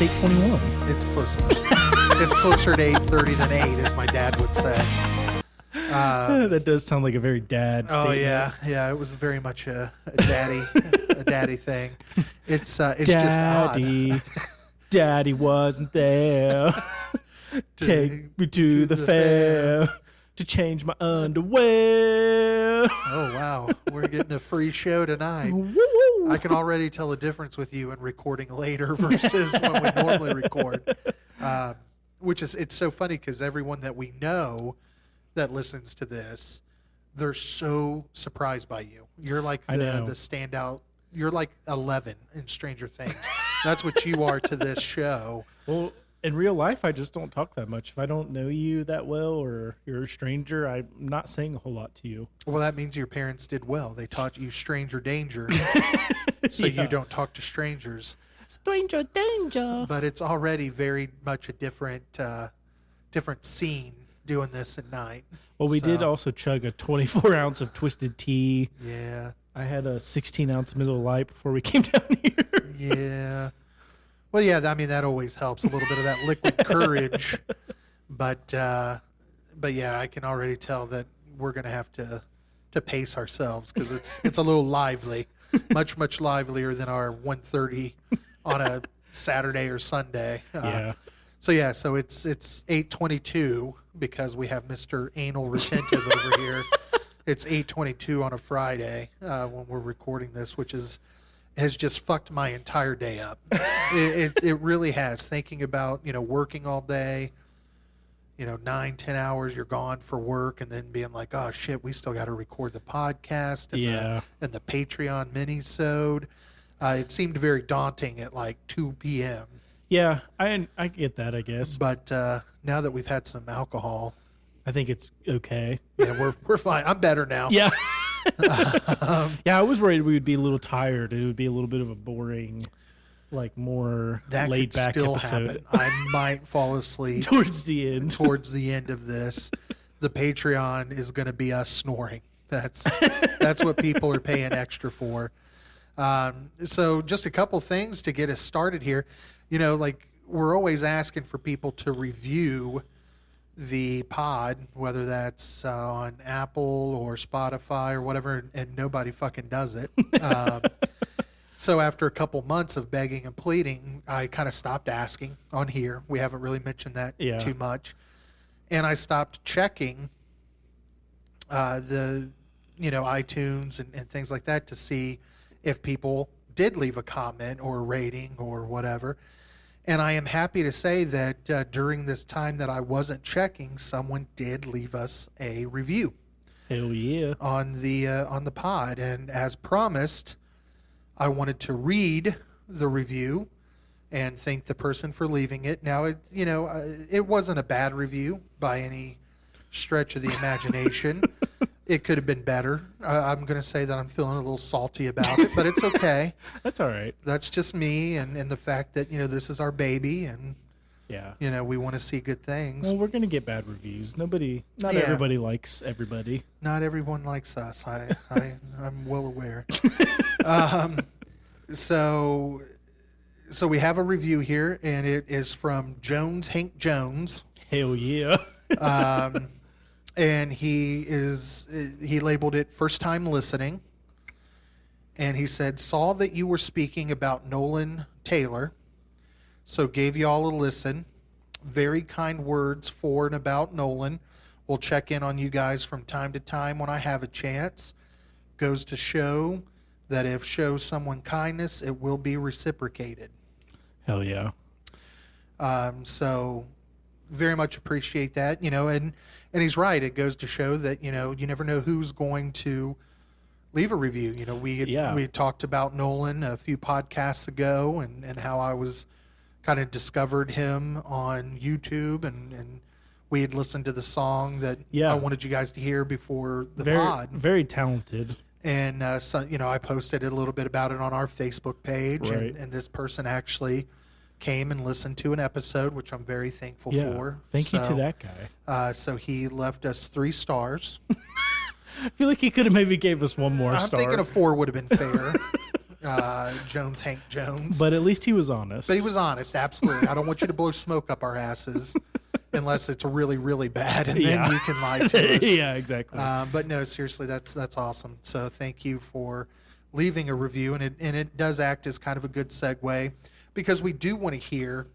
It's eight twenty-one. It's close. it's closer to eight thirty than eight, as my dad would say. Uh, that does sound like a very dad. oh statement. yeah, yeah. It was very much a, a daddy, a daddy thing. It's uh, it's just odd. Daddy, Daddy wasn't there. Take me to the, fair, to change my underwear. Oh wow, we're getting a free show tonight. Woo-woo. I can already tell a difference with you in recording later versus when we normally record. Um, which is it's so funny because everyone that we know that listens to this, they're so surprised by you. You're like the know. the standout. You're like Eleven in Stranger Things. That's what you are to this show. Well, in real life, I just don't talk that much. If I don't know you that well or you're a stranger, I'm not saying a whole lot to you. Well, that means your parents did well. They taught you stranger danger, so Yeah. you don't talk to strangers. Stranger danger. but it's already very much a different uh, different scene doing this at night. Well, we did also chug a 24 ounce of twisted tea. Yeah, I had a 16 ounce Miller Lite before we came down here. yeah. Well, yeah. I mean, that always helps a little bit of that liquid courage, but uh, but yeah, I can already tell that we're gonna have to to pace ourselves because it's it's a little lively, much much livelier than our 1.30 on a Saturday or Sunday. Uh, yeah. So yeah, so it's it's eight twenty two because we have Mister Anal Retentive over here. It's eight twenty two on a Friday uh, when we're recording this, which is has just fucked my entire day up. it, it it really has. Thinking about you know working all day, you know nine ten hours you're gone for work, and then being like, oh shit, we still got to record the podcast and Yeah. the and the Patreon mini-sode. Uh, it seemed very daunting at like two p.m. Yeah, I I get that, I guess. But uh, now that we've had some alcohol, I think it's okay. yeah, we're we're fine. I'm better now. Yeah. yeah, I was worried we would be a little tired. It would be a little bit of a boring, like more that laid could back still episode happen. I might fall asleep towards the end. towards the end of this. The Patreon is going to be us snoring. That's that's what people are paying extra for. Um, so, just a couple things to get us started here. You know, like we're always asking for people to review the pod, whether that's uh, on Apple or Spotify or whatever, and nobody fucking does it. Um, so after a couple months of begging and pleading, I kind of stopped asking on here. We haven't really mentioned that Yeah. too much, and I stopped checking uh, the you know iTunes and, and things like that to see if people did leave a comment or a rating or whatever. And I am happy to say that uh, during this time that I wasn't checking, someone did leave us a review Hell yeah. on the uh, on the pod, and as promised, I wanted to read the review and thank the person for leaving it. Now, it you know uh, it wasn't a bad review by any stretch of the imagination. it could have been better. Uh, I'm going to say that I'm feeling a little salty about it, but it's okay. That's all right. That's just me, and and the fact that you know this is our baby, and Yeah. you know we want to see good things. Well, we're gonna get bad reviews. Nobody, not Yeah. everybody likes everybody. not everyone likes us. I, I I'm well aware. um, so, so we have a review here, and it is from Jones Hank Jones, Hell yeah. um, and he is he labeled it first time listening, and he said saw that you were speaking about Nolan Taylor, so gave you all a listen. Very kind words for and about Nolan. We'll check in on you guys from time to time when I have a chance. Goes to show that if show someone kindness, it will be reciprocated. Hell yeah. Um, so very much appreciate that, you know, and and he's right. It goes to show that you know you never know who's going to leave a review. You know, we had, Yeah. we had talked about Nolan a few podcasts ago, and and how I was kind of discovered him on YouTube, and and we had listened to the song that Yeah. I wanted you guys to hear before the very, pod, very talented. and uh, so you know I posted a little bit about it on our Facebook page, Right. and, and this person actually came and listened to an episode, which I'm very thankful Yeah. for. Thank you to that guy. Uh, so he left us three stars. I feel like he could have maybe gave us one more I'm star. thinking a four would have been fair. uh, Jones, Hank Jones. but at least he was honest. But he was honest, absolutely. I don't want you to blow smoke up our asses unless it's really, really bad, and then Yeah. you can lie to us. yeah, exactly. Uh, but no, seriously, that's that's awesome. So thank you for leaving a review, and it and it does act as kind of a good segue because we do want to hear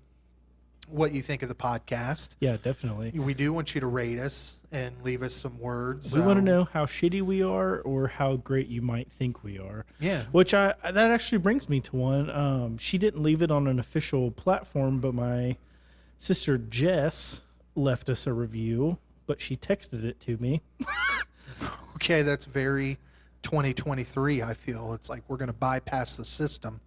what you think of the podcast. yeah, definitely. We do want you to rate us and leave us some words. We want to Um, know how shitty we are or how great you might think we are. Yeah. Which I that actually brings me to one. Um, she didn't leave it on an official platform, but my sister Jess left us a review, but she texted it to me. Okay, that's very 2023. I feel it's like we're going to bypass the system.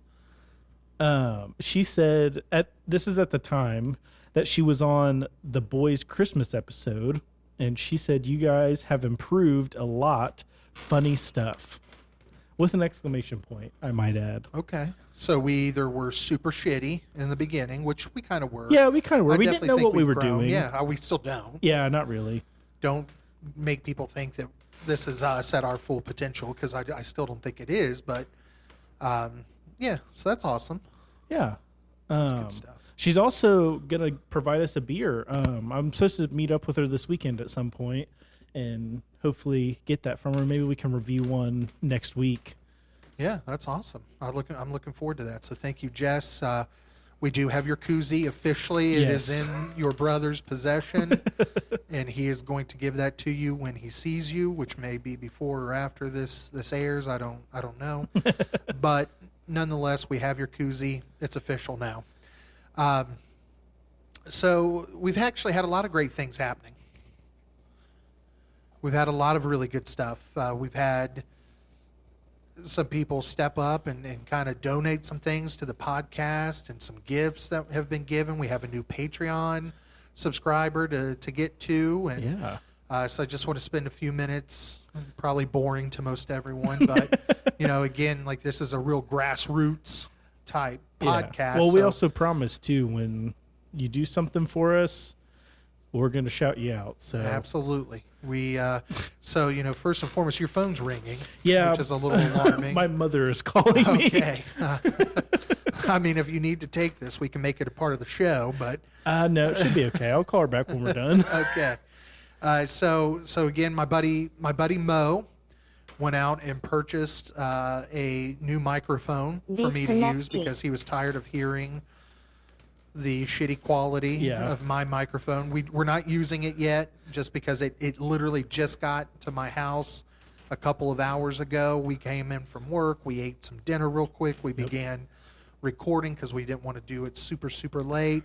Um, she said at this is at the time that she was on the boys Christmas episode, and she said you guys have improved a lot. Funny stuff, with an exclamation point. I might add. Okay, so we either were super shitty in the beginning, which we kind of were. Yeah, we kind of were. I we didn't know what we were grown. doing. Yeah, we still don't. Yeah, not really. Don't make people think that this is us at our full potential because I, I still don't think it is. But um, yeah, so that's awesome. Yeah. Um, Good stuff. She's also gonna provide us a beer. Um, I'm supposed to meet up with her this weekend at some point, and hopefully get that from her. Maybe we can review one next week. Yeah, that's awesome. I'm looking. I'm looking forward to that. So thank you, Jess. Uh, we do have your koozie officially. It is Yes. in your brother's possession, and he is going to give that to you when he sees you, which may be before or after this this airs. I don't. I don't know, but nonetheless, we have your koozie. It's official now. Um, so we've actually had a lot of great things happening. We've had a lot of really good stuff. Uh, we've had some people step up and, and kind of donate some things to the podcast and some gifts that have been given. We have a new Patreon subscriber to, to get to. And Yeah. Uh, so I just want to spend a few minutes, probably boring to most everyone, but, you know, again, like this is a real grassroots type Yeah. podcast. Well, we so- also promise too when you do something for us, we're gonna shout you out. So Absolutely. We, uh, so, you know, first and foremost, your phone's ringing. Yeah. Which is a little alarming. my mother is calling me. Okay. I mean, if you need to take this, we can make it a part of the show. But Uh, no, it should be okay. I'll call her back when we're done. okay. Uh, so so again, my buddy my buddy Mo went out and purchased uh, a new microphone for me to use because he was tired of hearing the shitty quality Yeah. of my microphone. We we're not using it yet just because it, it literally just got to my house a couple of hours ago. We came in from work, we ate some dinner real quick, we began recording because we didn't want to do it super super late.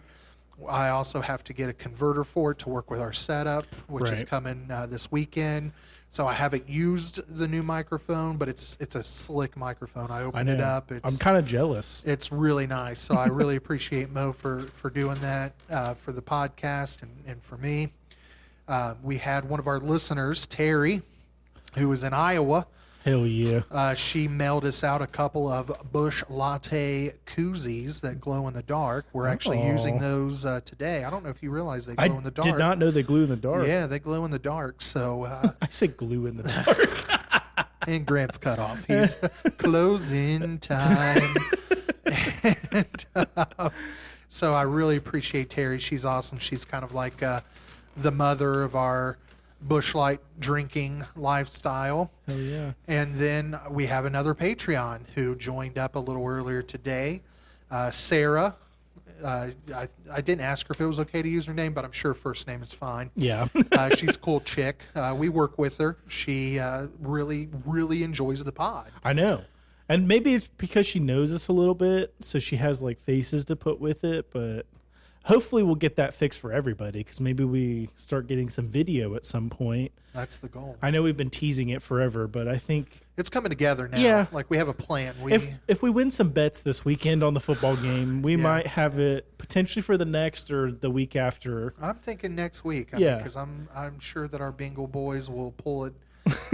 I also have to get a converter for it to work with our setup, which is coming uh, this weekend. So I haven't used the new microphone, but it's it's a slick microphone. I I opened know. it up. It's I'm kind of jealous. it's really nice. So I really appreciate Mo for for doing that uh, for the podcast and, and for me. Uh, we had one of our listeners, Terry, who was in Iowa. Hell yeah. Uh, she mailed us out a couple of Busch Latte koozies that glow in the dark. We're actually Oh. using those uh, today. I don't know if you realize they glow I in the dark. did not know they glue in the dark. Yeah, they glow in the dark. So, uh, I said glue in the dark. and Grant's cut off. He's closing time. and, uh, so I really appreciate Terry. She's awesome. She's kind of like uh, the mother of our Busch Light drinking lifestyle. Hell yeah. And then we have another Patreon who joined up a little earlier today. Uh, Sarah. Uh, I, I didn't ask her if it was okay to use her name, but I'm sure first name is fine. Yeah. Uh, she's a cool chick. Uh, we work with her. She uh, really, really enjoys the pod. I know. And maybe it's because she knows us a little bit, so she has like faces to put with it, but hopefully we'll get that fixed for everybody because maybe we start getting some video at some point. That's the goal. I know we've been teasing it forever, but I think It's coming together now. Yeah. Like we have a plan. We if if we win some bets this weekend on the football game, we Yeah. might have it potentially for the next or the week after. I'm thinking next week. I Yeah. Because I'm I'm sure that our Bengal boys will pull it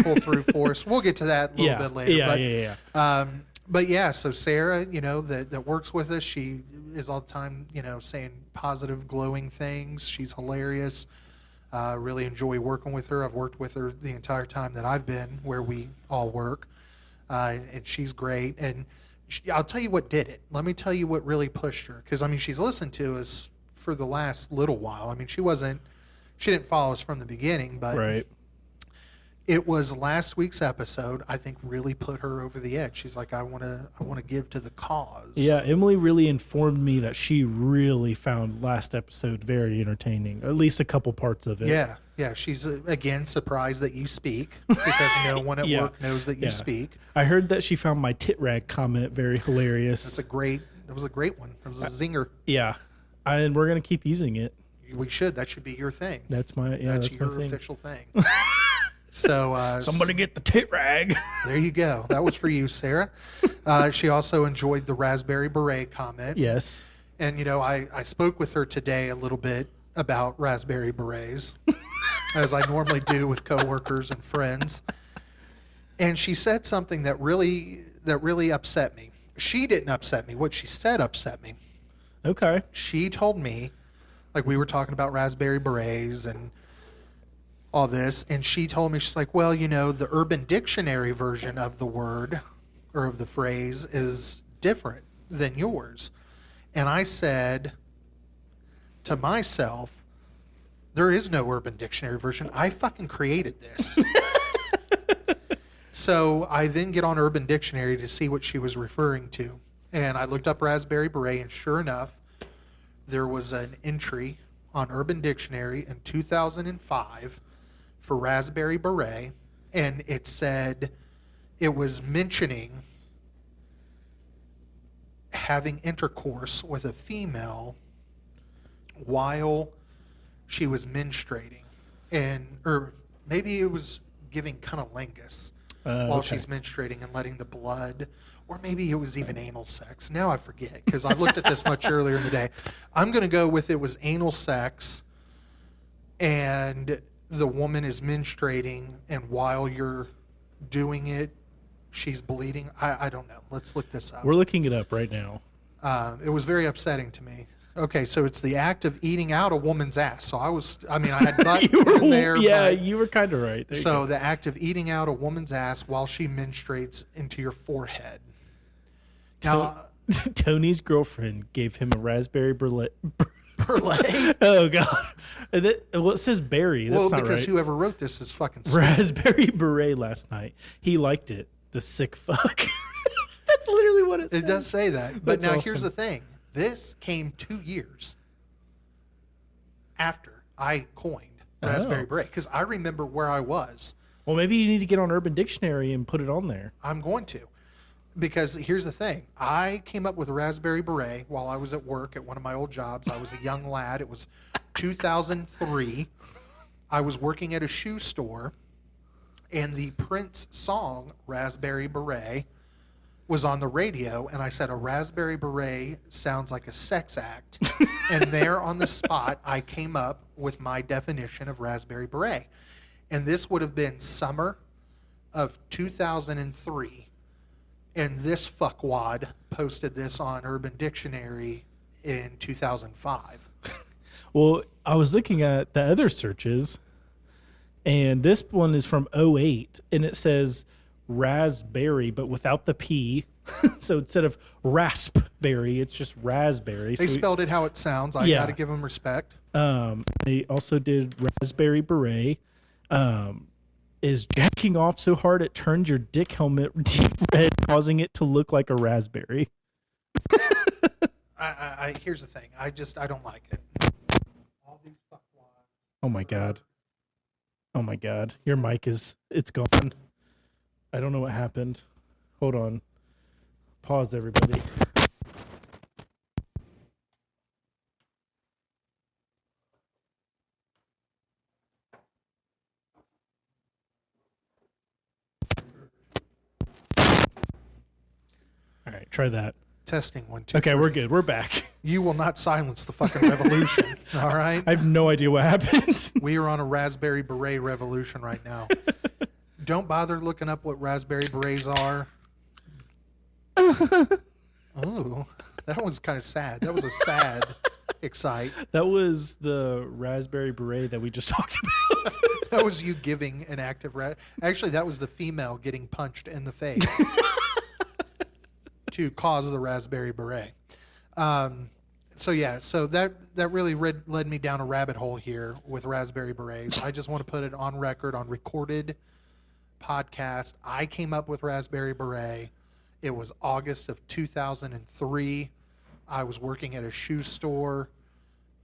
pull through for us. We'll get to that a little yeah, bit later. yeah, but, yeah, yeah. Um, but yeah, so Sarah, you know, that, that works with us, she is all the time, you know, saying positive, glowing things. She's hilarious. Uh, really enjoy working with her. I've worked with her the entire time that I've been where we all work, uh, and she's great. And she, I'll tell you what did it. Let me tell you what really pushed her, because I mean she's listened to us for the last little while. I mean she wasn't, she didn't follow us from the beginning, but Right. It was last week's episode. I think really put her over the edge. She's like, I want to, I want to give to the cause. Yeah, Emily really informed me that she really found last episode very entertaining. At least a couple parts of it. Yeah, yeah. She's uh, again surprised that you speak because no one at Yeah. work knows that you Yeah. speak. I heard that she found my tit rag comment very hilarious. That's a great. That was a great one. That was a zinger. yeah. And we're gonna keep using it. We should. That should be your thing. That's my yeah, that's, that's, your my thing. official thing. so uh, Somebody get the tit rag. there you go. That was for you, Sarah. Uh, she also enjoyed the raspberry beret comment. yes. And you know, I, I spoke with her today a little bit about raspberry berets, as I normally do with coworkers and friends. And she said something that really that really upset me. She didn't upset me. What she said upset me. Okay. She told me, like we were talking about raspberry berets and all this, and she told me she's like, well, you know, the Urban Dictionary version of the word or of the phrase is different than yours. And I said to myself, there is no Urban Dictionary version. I fucking created this. so I then get on Urban Dictionary to see what she was referring to. And I looked up raspberry beret, and sure enough, there was an entry on Urban Dictionary in 2005 for raspberry beret, and it said it was mentioning having intercourse with a female while she was menstruating, and or maybe it was giving cunnilingus Uh, while okay. she's menstruating and letting the blood, or maybe it was even anal sex. Now I forget because I looked at this much earlier in the day. I'm going to go with it was anal sex, and the woman is menstruating, and while you're doing it, she's bleeding. I, I don't know. Let's look this up. We're looking it up right now. Uh, it was very upsetting to me. Okay, so it's the act of eating out a woman's ass. So I was, I mean, I had butt You were, in there. yeah, but- you were kind of right. There so the act of eating out a woman's ass while she menstruates into your forehead. Now, Tony's girlfriend gave him a raspberry beret. Burley. oh God! And it, well, it says Barry. That's well, not because right. whoever wrote this is fucking. stupid. raspberry beret last night. He liked it. The sick fuck. That's literally what it says. It does say that. But That's now awesome. here's the thing: this came two years after I coined raspberry Oh. beret because I remember where I was. Well, maybe you need to get on Urban Dictionary and put it on there. I'm going to. Because here's the thing I came up with raspberry beret while I was at work at one of my old jobs. I was a young lad. It was 2003. I was working at a shoe store, and the Prince song, Raspberry Beret, was on the radio. And I said, A raspberry beret sounds like a sex act. and there on the spot, I came up with my definition of raspberry beret. And this would have been summer of 2003 and this fuckwad posted this on Urban Dictionary in 2005. Well, I was looking at the other searches, and this one is from 08, and it says raspberry, but without the P. so instead of raspberry, it's just raspberry. They so we- spelled it how it sounds. I Yeah. got to give them respect. Um, they also did raspberry beret. Um, is jacking off so hard it turns your dick helmet deep red, causing it to look like a raspberry. I, I, I here's the thing. I just I don't like it. All these fuckwads. Oh my god. Oh my god. Your mic is it's gone. I don't know what happened. Hold on. Pause everybody. Try that. Testing one two. Okay, three. we're good. We're back. You will not silence the fucking revolution. all right. I have no idea what happened. we are on a raspberry beret revolution right now. don't bother looking up what raspberry berets are. oh, that one's kind of sad. That was a sad. Excite. That was the raspberry beret that we just talked about. That was you giving an active ra- Actually, that was the female getting punched in the face to cause the raspberry beret. Um, so yeah, so that that really read, led me down a rabbit hole here with raspberry berets. I just want to put it on record on recorded podcast. I came up with raspberry beret. It was August of 2003. I was working at a shoe store.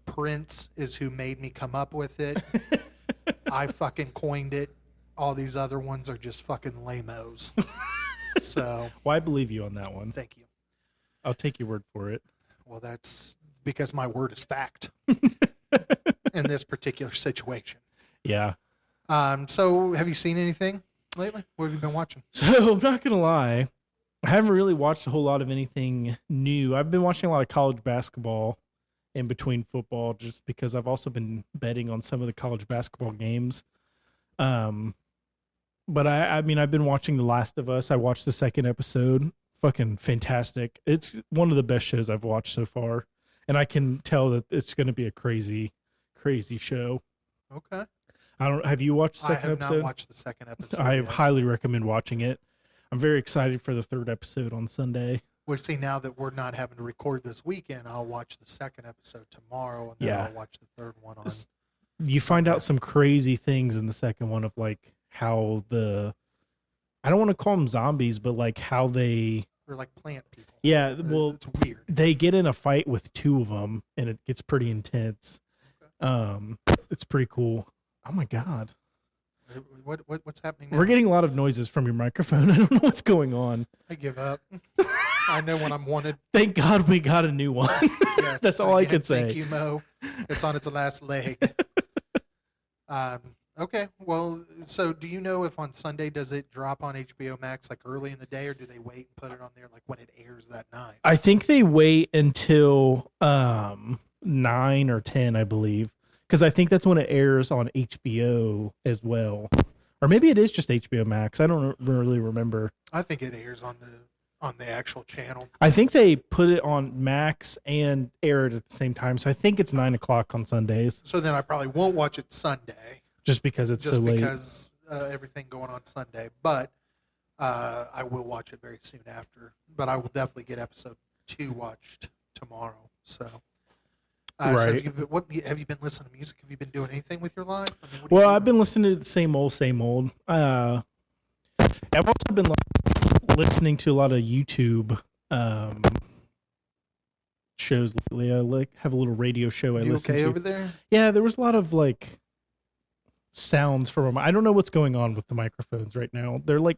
Prince is who made me come up with it. I fucking coined it. All these other ones are just fucking lamos. so well, I believe you on that one. thank you. I'll take your word for it. Well, that's because my word is fact in this particular situation. Yeah. Um, so, have you seen anything lately? What have you been watching? So I'm not gonna lie, I haven't really watched a whole lot of anything new. I've been watching a lot of college basketball in between football, just because I've also been betting on some of the college basketball games. Um, but I, I mean, I've been watching The Last of Us. I watched the second episode. Fucking fantastic! It's one of the best shows I've watched so far, and I can tell that it's going to be a crazy, crazy show. Okay. I don't. Have you watched the I second have episode? not watched the second episode. I yet. highly recommend watching it. I'm very excited for the third episode on Sunday. Well, see, now that we're not having to record this weekend, I'll watch the second episode tomorrow, and then Yeah. I'll watch the third one on. You find out some crazy things in the second one of like how the I don't want to call them zombies, but like how they they're like plant people. yeah, well it's weird. they get in a fight with two of them and it gets pretty intense. Um it's pretty cool. Oh my god. What, what what's happening now? We're getting a lot of noises from your microphone. I don't know what's going on. I give up. I know when I'm wanted. Thank God we got a new one. Yes, That's all I again, could say. Thank you, Mo. It's on its last leg. um, okay. Well, so do you know if on Sunday does it drop on HBO Max like early in the day, or do they wait and put it on there like when it airs that night? I think they wait until um nine or ten, I believe, because I think that's when it airs on HBO as well, or maybe it is just HBO Max. I don't really remember. I think it airs on the on the actual channel. I think they put it on Max and air it at the same time, so I think it's nine o'clock on Sundays, So then I probably won't watch it Sunday just because it's just so late. because uh, everything going on Sunday. But uh, I will watch it very soon after. But I will definitely get episode two watched tomorrow. So. Uh, so have Right. you, been, what have you been listening to music? Have you been doing anything with your life? I mean, Well. I've been listening to the same old, same old. Uh, I've also been listening to a lot of YouTube um, shows lately. I like have a little radio show I you listen okay to. over there? Yeah, there was a lot of like sounds from. I don't know what's going on with the microphones right now. They're like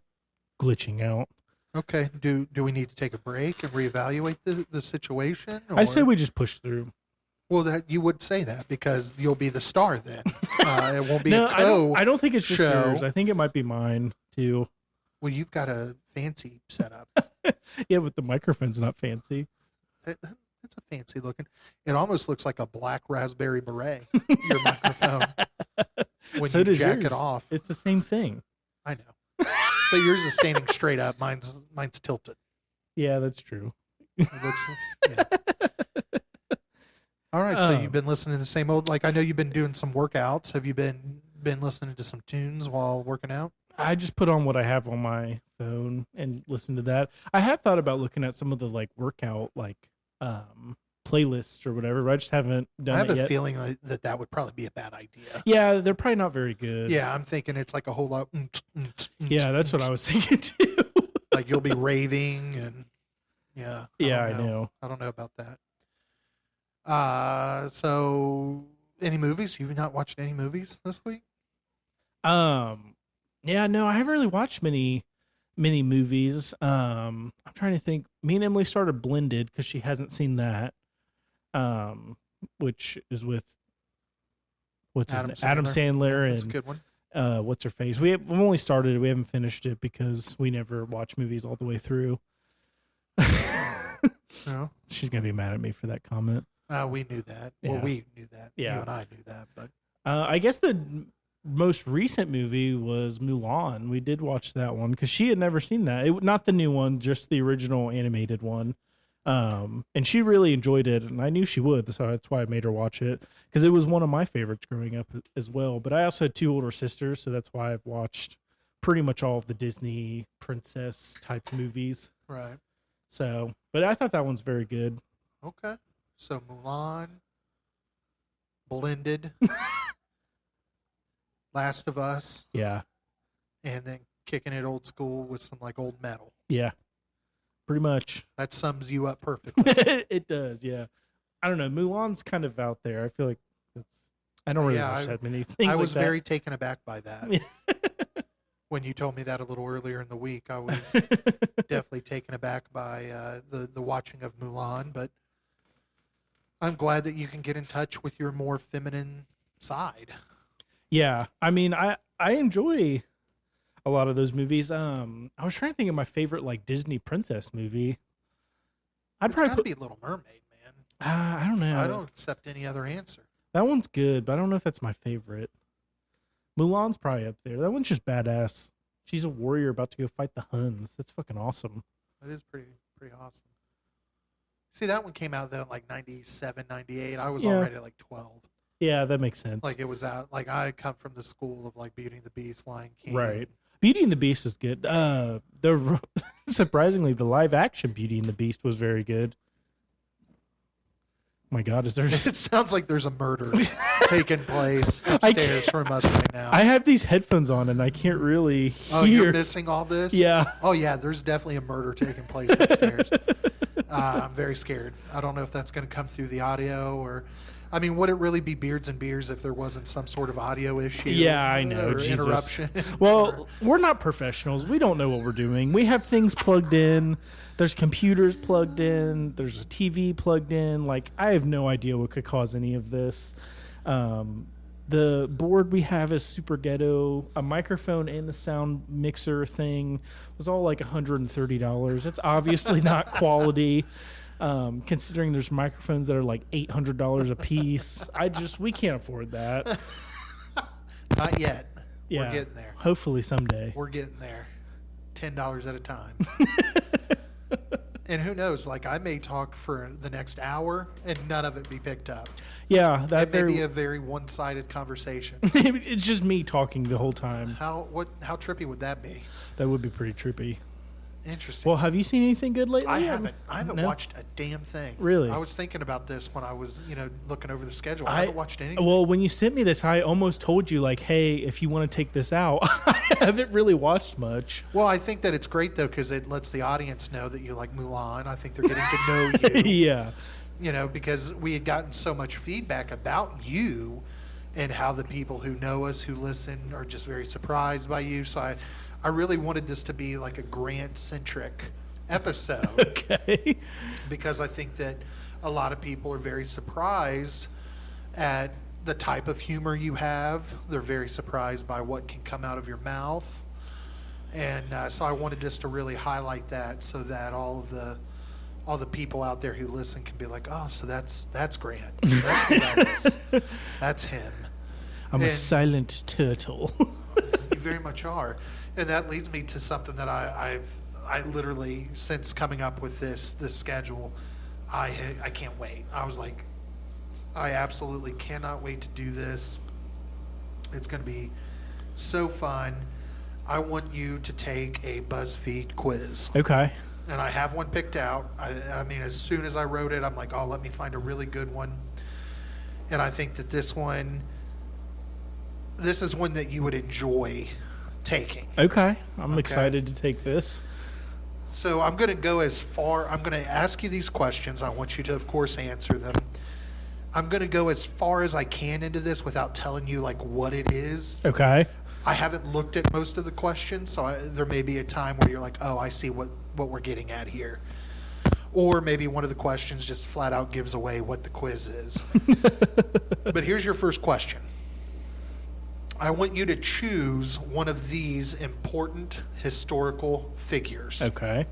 glitching out. Okay. Do do we need to take a break and reevaluate the, the situation? I say we just push through. Well, that you would say that because you'll be the star then. Uh, it won't be no, a I co. don't, I don't think it's just yours. I think it might be mine too. Well, you've got a fancy setup. Yeah, but the microphone's not fancy. That- That's a fancy looking. It almost looks like a black raspberry beret. Your microphone. When so you does jack yours. it off, It's the same thing. I know. But yours is standing straight up. Mine's mine's tilted. Yeah, that's true. It looks. Yeah. All right. So Um, you've been listening to the same old. Like I know you've been doing some workouts. Have you been been listening to some tunes while working out? I just put on what I have on my phone and listen to that. I have thought about looking at some of the like workout like um playlists or whatever. But I just haven't done it. I have it a yet. feeling that, that that would probably be a bad idea. yeah, they're probably not very good. Yeah, I'm thinking it's like a whole lot. mm, mm, mm, Yeah, that's what I was thinking too. like. You'll be raving and yeah. yeah, I know. I don't know about that. Uh, so any movies? You've not watched any movies this week? Um yeah, no, I haven't really watched many many movies. Um I'm trying to think. Me and Emily started blended because she hasn't seen that. Um which is with what's his Adam name? Adam Sandler That's a and good one. uh what's her face we have, we've only started it we haven't finished it because we never watch movies all the way through No, she's gonna be mad at me for that comment uh, we knew that. Well, we knew that. Yeah. you and I knew that. But uh i guess the most recent movie was mulan we did watch that one because she had never seen that it, was not the new one just the original animated one Um, and she really enjoyed it, and I knew she would, so that's why I made her watch it because it was one of my favorites growing up as well. But I also had two older sisters, so that's why I've watched pretty much all of the Disney princess type movies. Right. So, but I thought that one's very good. Okay. So Mulan, Blended, Last of Us, Yeah, and then kicking it old school with some like old metal. yeah, pretty much. That sums you up perfectly. it does, yeah. I don't know. Mulan's kind of out there. I feel like it's. I don't really Yeah, watch I- that many things. I like was that. very taken aback by that. when you told me that a little earlier in the week, I was definitely taken aback by uh, the the watching of Mulan. But I'm glad that you can get in touch with your more feminine side. Yeah, I mean, I I enjoy a lot of those movies. Um, I was trying to think of my favorite like Disney princess movie. I'd It's probably put. be Little Mermaid, man. Uh, I don't know. I don't accept any other answer. That one's good, but I don't know if that's my favorite. Mulan's probably up there. That one's just badass. She's a warrior about to go fight the Huns. That's fucking awesome. That is pretty pretty awesome. See, that one came out though in like 97, 98. I was Yeah. already like 12. Yeah, that makes sense. Like it was out. Like I come from the school of like Beauty and the Beast, Lion King. Right. Beauty and the Beast is good. Uh, the surprisingly, the live action Beauty and the Beast was very good. my God, is there? It sounds like there's a murder taking place upstairs from us right now. I have these headphones on and I can't really oh, you're hear. missing all this? Yeah. Oh, yeah. There's definitely a murder taking place upstairs. uh, I'm very scared. I don't know if that's going to come through the audio or. I mean, would it really be beards and beers if there wasn't some sort of audio issue? Yeah, I know. Interruption. Well, we're not professionals. We don't know what we're doing. We have things plugged in. There's computers plugged in. There's a TV plugged in. Like I have no idea what could cause any of this. Um, the board we have is super ghetto. A microphone and the sound mixer thing was all like $130. It's obviously not quality. Um, considering there's microphones that are like eight hundred dollars a piece, I just we can't afford that. Not yet. Yeah, We're getting there. Hopefully someday. We're getting there. Ten dollars at a time. and who knows? Like I may talk for the next hour and none of it be picked up. Yeah, that It may very. be a very one-sided conversation. it's just me talking the whole time. how what? How trippy would that be? That would be pretty trippy. Interesting. Well, have you seen anything good lately? I haven't. I haven't No? watched a damn thing. Really? I was thinking about this when I was, you know, looking over the schedule. I, I- haven't watched anything. Well, when you sent me this, I almost told you like, "Hey, if you want to take this out," I haven't really watched much. Well, I think that it's great though because it lets the audience know that you like Mulan. I think they're getting to know you. yeah, you know, because we had gotten so much feedback about you and how the people who know us, who listen, are just very surprised by you. So I, I really wanted this to be like a Grant centric episode okay. because I think that a lot of people are very surprised at the type of humor you have. They're very surprised by what can come out of your mouth. And uh, so I wanted this to really highlight that so that all the all the people out there who listen can be like, oh, so that's that's Grant. That's who that is. Him. I'm a silent turtle. You very much are, and that leads me to something that I, I've I literally since coming up with this this schedule, I I can't wait. I was like, I absolutely cannot wait to do this. It's going to be so fun. I want you to take a BuzzFeed quiz, okay. and I have one picked out. I, I mean, as soon as I wrote it, I'm like, oh, let me find a really good one. And I think that this one, this is one that you would enjoy taking. Okay. I'm Okay. excited to take this. So I'm going to go as far. I'm going to ask you these questions. I want you to, of course, answer them. I'm going to go as far as I can into this without telling you like what it is. Okay. I haven't looked at most of the questions, so I, there may be a time where you're like, "Oh, I see what what we're getting at here," or maybe one of the questions just flat out gives away what the quiz is. but here's your first question. I want you to choose one of these important historical figures. Okay.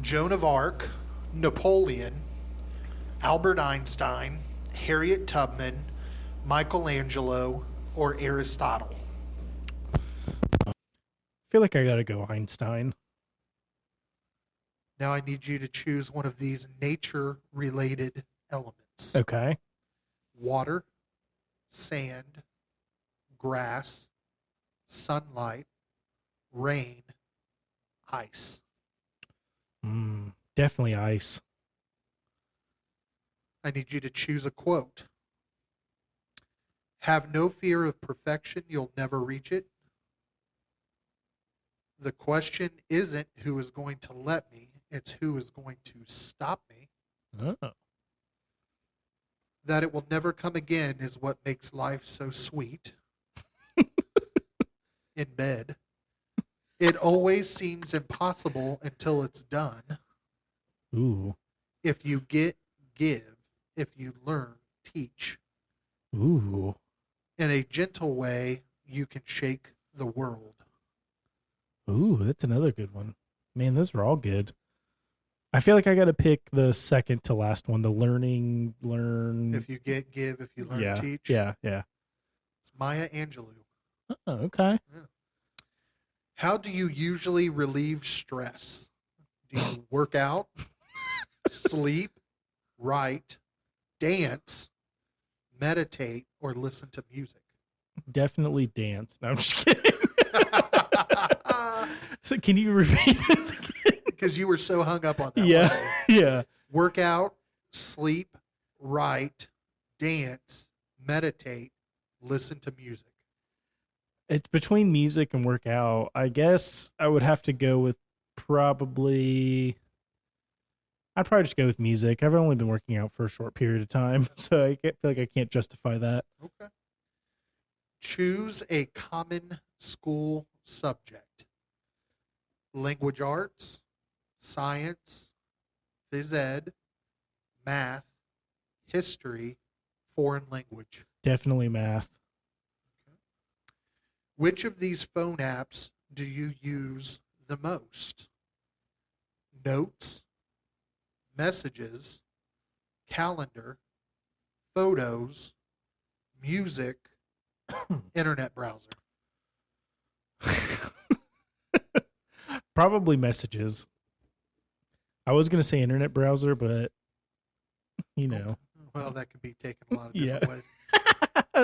Joan of Arc, Napoleon, Albert Einstein, Harriet Tubman, Michelangelo, or Aristotle. I feel like I gotta go Einstein. Now I need you to choose one of these nature related elements Okay. water, sand, grass, sunlight, rain, ice. Mm, definitely ice. I need you to choose a quote. Have no fear of perfection, you'll never reach it. The question isn't who is going to let me, it's who is going to stop me. Oh. That it will never come again is what makes life so sweet. In bed. It always seems impossible until it's done. Ooh. If you get, give. If you learn, teach. Ooh. In a gentle way, you can shake the world. Ooh, that's another good one. Man, those are all good. I feel like I got to pick the second to last one, the learning, learn. If you get, give. If you learn, yeah, teach. yeah, yeah. It's Maya Angelou. Oh, okay. How do you usually relieve stress? Do you work out, sleep, write, dance, meditate, or listen to music? Definitely dance. No, I'm just kidding. so, can you repeat this again? Because you were so hung up on that. yeah, yeah. Work out, sleep, write, dance, meditate, listen to music. It's between music and workout. I guess I would have to go with probably. I'd probably just go with music. I've only been working out for a short period of time, so I feel like I can't justify that. Okay. Choose a common school subject language arts, science, phys ed, math, history, foreign language. Definitely math. Which of these phone apps do you use the most? Notes, messages, calendar, photos, music, internet browser. Probably messages. I was gonna say internet browser, but you oh, know, Well, that could be taken a lot of Yeah. different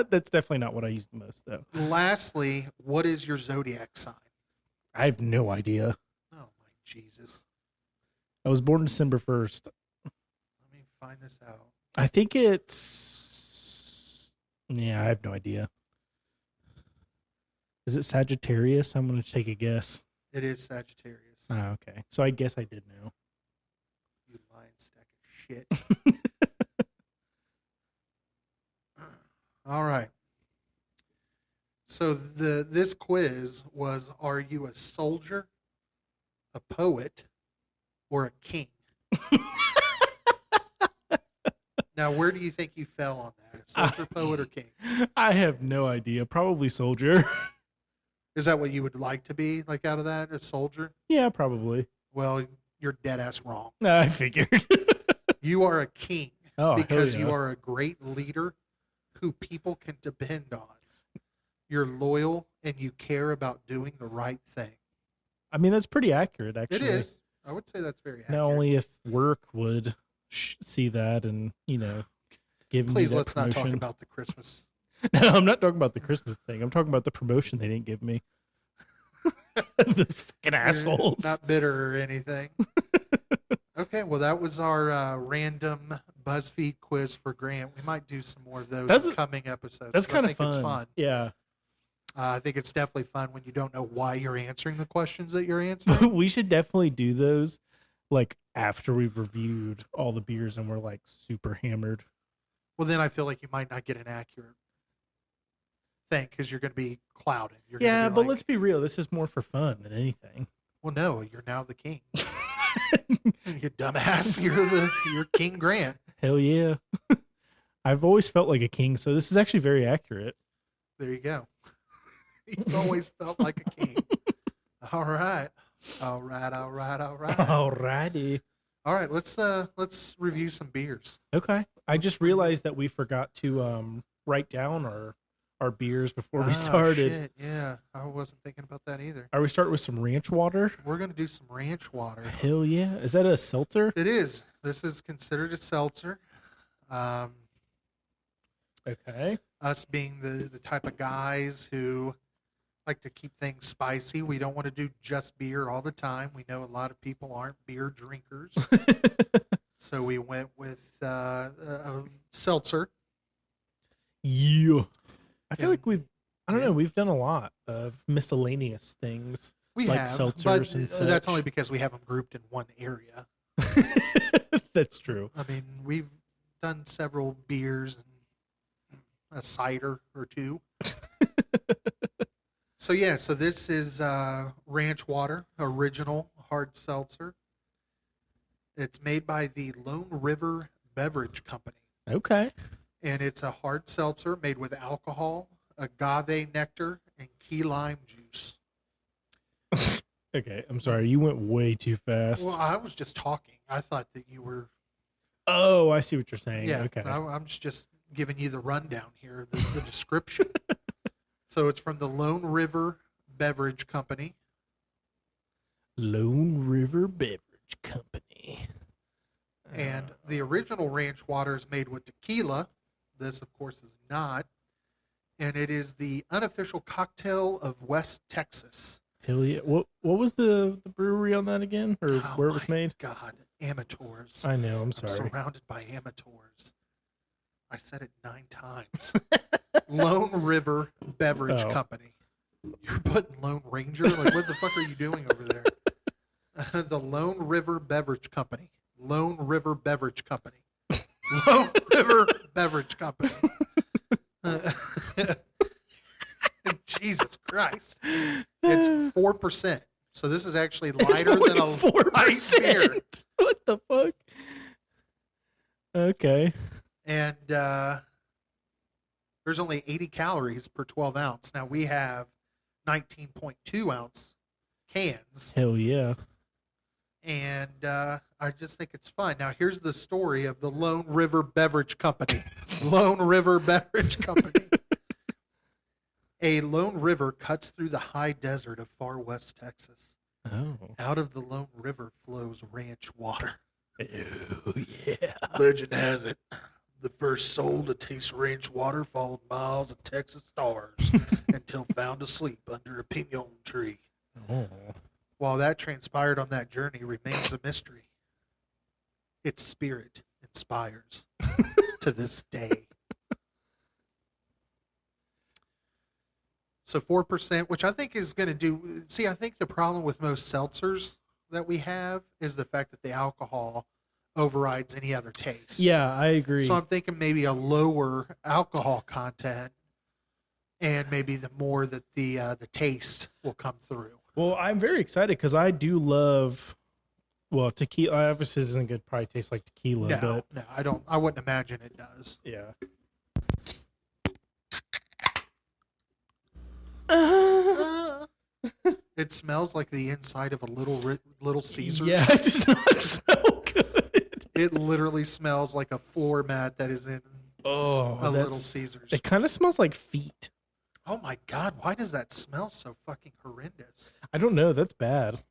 that's definitely not what I use the most, though. Lastly, what is your zodiac sign? I have no idea. Oh my Jesus. I was born December first. Let me find this out. I think it's. Yeah, I have no idea. Is it Sagittarius? I'm gonna take a guess. It is Sagittarius. Oh, okay. So I guess I did know. You lying stack of shit. All right. So the this quiz was are you a soldier, a poet, or a king? now where do you think you fell on that? Soldier, poet, or king? I have no idea. Probably soldier. Is that what you would like to be like out of that? A soldier? yeah, probably. Well, you're dead ass wrong. I figured. You are a king oh, because you are a great leader who people can depend on. You're loyal and you care about doing the right thing. I mean, that's pretty accurate, actually. It is. I would say that's very accurate. Not only if work would sh- see that and you know give Please me that promotion. Please let's not talk about the Christmas. No, I'm not talking about the Christmas thing. I'm talking about the promotion they didn't give me. the fucking assholes. You're Not bitter or anything. Okay, well that was our uh, random BuzzFeed quiz for Grant. We might do some more of those That's- in coming episodes. That's kind of fun. It's fun. Yeah. Uh, I think it's definitely fun when you don't know why you're answering the questions that you're answering. we should definitely do those like after we've reviewed all the beers and we're like super hammered. well, then I feel like you might not get an accurate thing because you're going to be clouded. You're Yeah, be but like, let's be real. This is more for fun than anything. Well, no, you're now the king. you dumbass. You're the you're King Grant. Hell yeah. I've always felt like a king, so this is actually very accurate. There you go. You've always felt like a king. All right. All right, all right, all right. Alrighty. All right, let's uh let's review some beers. Okay. I just realized that we forgot to um write down our our beers before we Ah, started. shit, Yeah, I wasn't thinking about that either. Are we starting with some ranch water? We're gonna do some ranch water. Hell yeah! Is that a seltzer? It is. This is considered a seltzer. Um, Okay. us being the the type of guys who like to keep things spicy. We don't want to do just beer all the time. We know a lot of people aren't beer drinkers, so we went with uh, a, a seltzer. yeah. I feel Yeah. like we've. I don't know. We've done a lot of miscellaneous things. We Like have, seltzers and uh, that's only because we have them grouped in one area. That's true. I mean, we've done several beers and a cider or two. so yeah, so this is uh, Ranch Water original hard seltzer. It's made by the Lone River Beverage Company, Okay. And it's a hard seltzer made with alcohol, agave nectar, and key lime juice. Okay. I'm sorry. You went way too fast. Well, I was just talking. I thought that you were. oh, I see what you're saying. Yeah, Okay. I, I'm just, just giving you the rundown here, the, the description. so it's from the Lone River Beverage Company. Lone River Beverage Company. And the original ranch water is made with tequila. This, of course, is not. And it is the unofficial cocktail of West Texas. hell yeah. What What was the, the brewery on that again, or Oh where it was made? God, amateurs. I know. I'm sorry. I'm surrounded by amateurs. I said it nine times. Lone River Beverage Oh. Company. You're putting Lone Ranger? Like, what the fuck are you doing over there? the Lone River Beverage Company. Lone River Beverage Company. Lone River Beverage Company. Jesus Christ. It's 4%. So this is actually lighter than a four light beer. What the fuck? Okay. and uh, there's only 80 calories per 12 ounce. Now we have 19.2 ounce cans, Hell yeah. And uh, I just think it's fun. Now here's the story of the Lone River Beverage Company. Lone River Beverage Company. A Lone River cuts through the high desert of far west Texas. Oh. Out of the Lone River flows ranch water. Oh yeah. Legend has it, the first soul to taste ranch water followed miles of Texas stars until found asleep under a pinon tree. Oh. While that transpired on that journey remains a mystery. Its spirit inspires to this day. So 4%, which I think is going to do. See, I think the problem with most seltzers that we have is the fact that the alcohol overrides any other taste. Yeah, I agree. So I'm thinking maybe a lower alcohol content, and maybe the more that the uh, the taste will come through. Well, I'm very excited because I do love. Well, tequila uh, obviously isn't good. Probably tastes like tequila, No, but no, I don't. I wouldn't imagine it does. yeah. It smells like the inside of a little Little Caesars. Yeah, it does not smell good. It literally smells like a floor mat that is in Oh, a Little Caesars. it kind of smells like feet. Oh my god, why does that smell so fucking horrendous? I don't know. That's bad.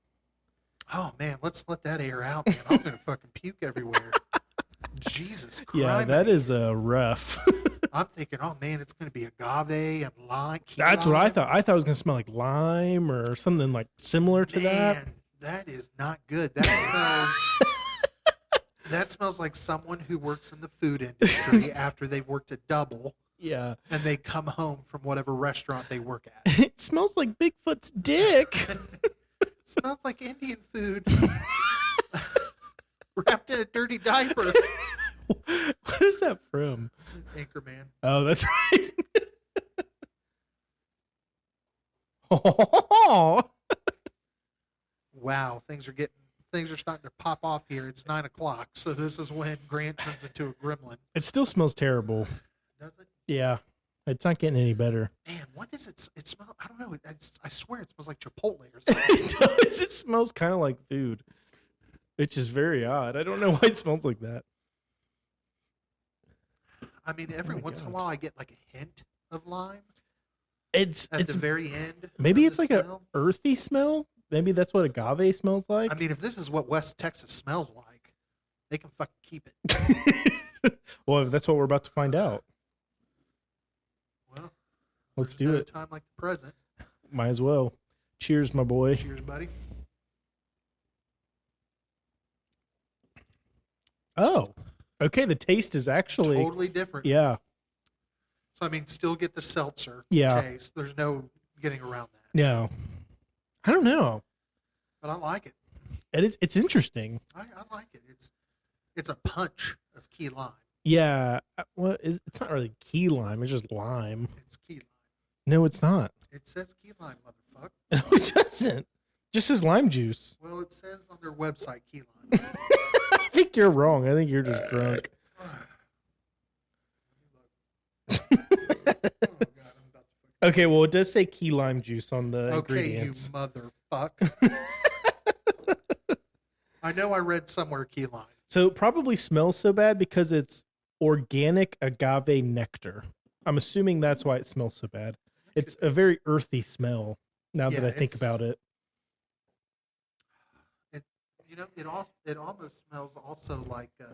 Oh man, let's let that air out, man. I'm gonna fucking puke everywhere. Jesus Christ. Yeah, that is uh, rough. I'm thinking, oh man, it's gonna be agave and lime. That's what I thought. I thought it was gonna smell like lime or something like similar to that. That is not good. That smells. that smells like someone who works in the food industry after they've worked a double Yeah, and they come home from whatever restaurant they work at. it smells like Bigfoot's dick. smells like Indian food wrapped in a dirty diaper. what is that from? Anchorman. Oh, that's right. oh, Wow, things are getting things are starting to pop off here. It's nine o'clock, so this is when Grant turns into a gremlin. it still smells terrible. Does it? Yeah, it's not getting any better. Man, what does it? It smell? I don't know. It, it's, I swear it smells like Chipotle or something. it does. It smells kind of like food, which is very odd. I don't know why it smells like that. I mean, oh every Oh once in a while I get like a hint of lime, It's at it's the very end. maybe it's like a smell. earthy smell. Maybe that's what agave smells like. I mean, if this is what West Texas smells like, they can fucking keep it. well, that's what we're about to find out. Let's do it. Time like the present. Might as well. Cheers, my boy. Cheers, buddy. Oh, okay. The taste is actually Totally different. yeah, So I mean, still get the seltzer Yeah. taste. There's no getting around that. no. I don't know. But I like it. It is. It's interesting. I, I like it. It's it's a punch of key lime. Yeah. uh, Well, is it's not really key lime. It's just lime. It's key lime. No, it's not. It says key lime, motherfucker. No, it doesn't. Just as lime juice. Well, it says on their website key lime. I think you're wrong. I think you're just drunk. oh God, I'm about to fucking- Okay, well, it does say key lime juice on the Okay, you ingredients. motherfucker. I know I read somewhere key lime. So it probably smells so bad because it's organic agave nectar. I'm assuming that's why it smells so bad. It's a very earthy smell. Now that I think about it, it You know, it all it almost smells also like uh,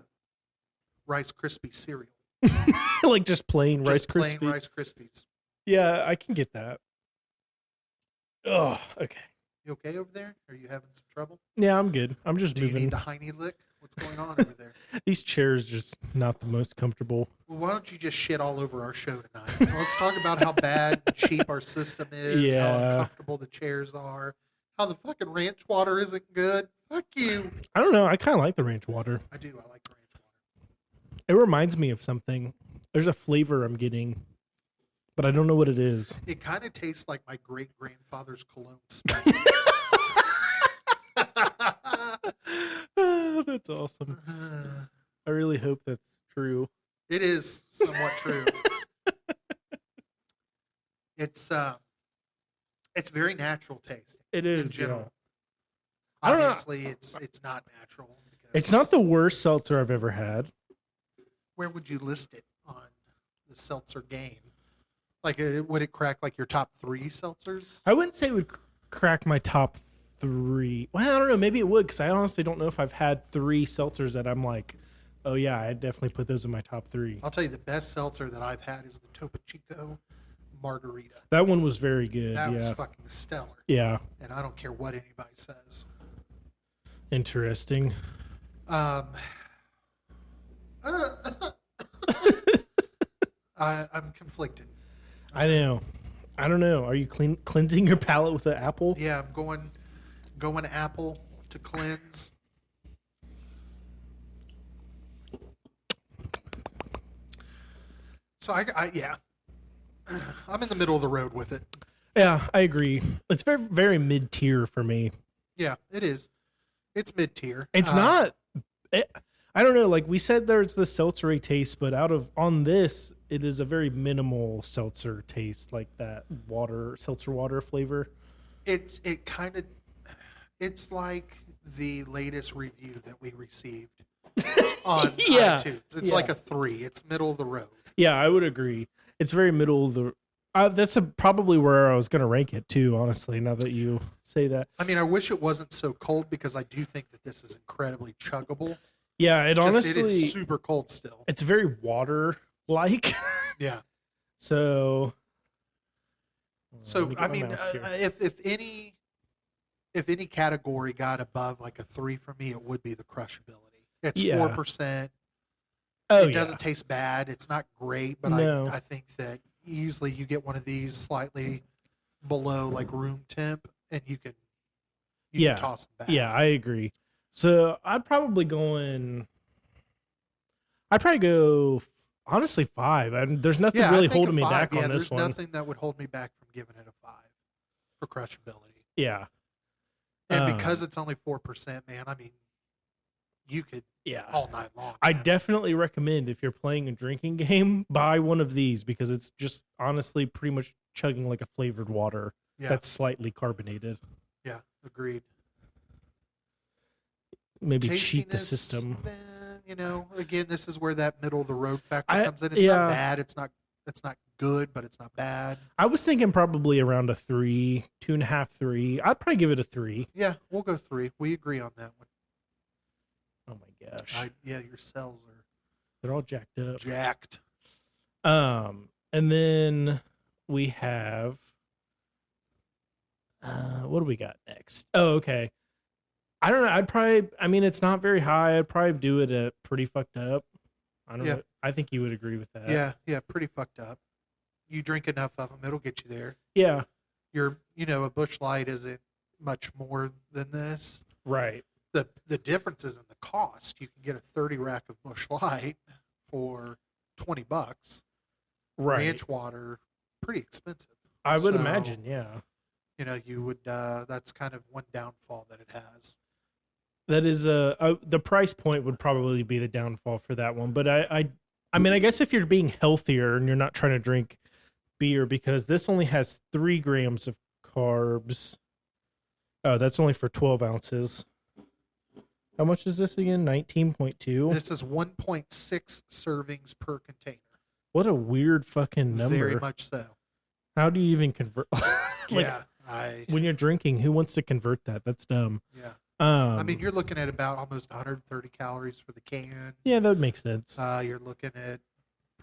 Rice Krispie cereal. like just plain Rice Just plain Krispies. Rice Krispies. Yeah, I can get that. Oh, okay. You okay over there? Are you having some trouble? Yeah, I'm good. I'm just Do you moving. need the hiney lick? What's going on over there? These chairs just not the most comfortable. Well, why don't you just shit all over our show tonight? Let's talk about how bad and cheap our system is, yeah. how uncomfortable the chairs are, how the fucking ranch water isn't good. Fuck you. I don't know. I kind of like the ranch water. I do. I like ranch water. It reminds me of something. There's a flavor I'm getting, but I don't know what it is. It kind of tastes like my great grandfather's cologne smell. that's awesome. I really hope that's true. it is somewhat true. it's uh, it's very natural taste. It is in general. yeah. I don't know. Obviously, it's it's not natural. It's not the worst seltzer I've ever had. Where would you list it on the seltzer game? Like, uh, would it crack like your top three seltzers? I wouldn't say it would crack my top three. Well, I don't know. Maybe it would because I honestly don't know if I've had three seltzers that I'm like, oh yeah, I definitely put those in my top three. I'll tell you, the best seltzer that I've had is the Topo Chico Margarita. That one was very good. That was fucking stellar, yeah, and I don't care what anybody says. interesting. Um, I, I'm conflicted. I know. I don't know. Are you clean cleansing your palate with an apple? Yeah, I'm going going apple to cleanse. So I, I yeah, I'm in the middle of the road with it. Yeah, I agree. It's very very mid tier for me. Yeah, it is. It's mid tier. It's uh, not. It, I don't know. Like we said, there's the seltzery taste, but out of on this, it is a very minimal seltzer taste, like that water seltzer water flavor. It's it kind of. It's like the latest review that we received on Yeah, iTunes. It's yeah. like a three. It's middle of the road. Yeah, I would agree. It's very middle of the. Uh, that's a, probably where I was going to rank it too. Honestly, now that you say that, I mean, I wish it wasn't so cold because I do think that this is incredibly chuggable. yeah, it Just, honestly it is super cold still. it's very water like. Yeah. so. So Let me get I mean, uh, if if any if any category got above like a three for me, it would be the crushability. It's Yeah. four percent. oh it doesn't taste bad. It's not great, but No. I I think that easily you get one of these slightly below like room temp, and you can you Yeah. can toss them back. Yeah, I agree. So I'd probably go in. I'd probably go honestly five. I, there's nothing Yeah, really holding me back yeah, on this there's one. nothing that would hold me back from giving it a five for crushability. Yeah, And Um, because it's only four percent, man, I mean, you could yeah. all night long. I man. definitely recommend if you're playing a drinking game, buy one of these because it's just honestly pretty much chugging like a flavored water yeah, that's slightly carbonated. yeah, agreed. Maybe cheat the system. eh, you know, again, this is where that middle of the road factor I- comes in. It's yeah. not bad. It's not. It's not good, but it's not bad. I was thinking probably around a three, two and a half, three. I'd probably give it a three. Yeah, we'll go three. We agree on that one. Oh my gosh, I, yeah, your cells are they're all jacked up. jacked. Um, and then we have uh what do we got next? Oh, okay. I don't know. I'd probably I mean it's not very high. I'd probably do it at pretty fucked up. I don't Yeah. know. I think you would agree with that. Yeah, yeah, pretty fucked up. You drink enough of them, it'll get you there. Yeah. Your, you know, a Busch Light isn't much more than this. Right. the the difference is in the cost. You can get a thirty rack of Busch Light for twenty bucks. Right. Ranch water, pretty expensive. I would So- imagine, yeah. You know, you would. Uh, that's kind of one downfall that it has. That is uh, uh the price point would probably be the downfall for that one. But I, I I mean I guess if you're being healthier and you're not trying to drink beer because this only has three grams of carbs. Oh, that's only for twelve ounces. How much is this again? Nineteen point two. This is one point six servings per container. What a weird fucking number. Very much so. How do you even convert? like yeah, I. when you're drinking, who wants to convert that? That's dumb. Yeah, Um, I mean, you're looking at about almost 130 calories for the can. yeah, that would make sense. Uh, you're looking at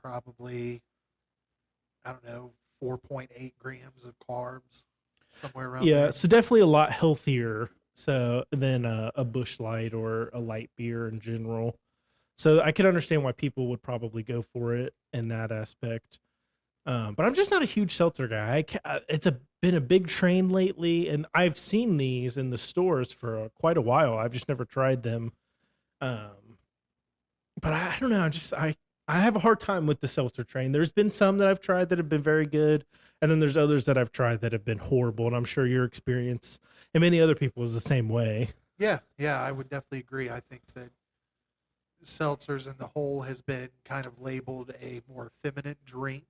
probably, I don't know, 4.8 grams of carbs, somewhere around yeah, there. so definitely a lot healthier so than a, a Busch Light or a light beer in general. So I could understand why people would probably go for it in that aspect. Um, but I'm just not a huge seltzer guy. I it's a been a big train lately, and I've seen these in the stores for uh, quite a while. I've just never tried them. Um, but I, I don't know. I just I I have a hard time with the seltzer train. There's been some that I've tried that have been very good, and then there's others that I've tried that have been horrible. And I'm sure your experience and many other people is the same way. Yeah, yeah, I would definitely agree. I think that seltzers in the whole has been kind of labeled a more feminine drink,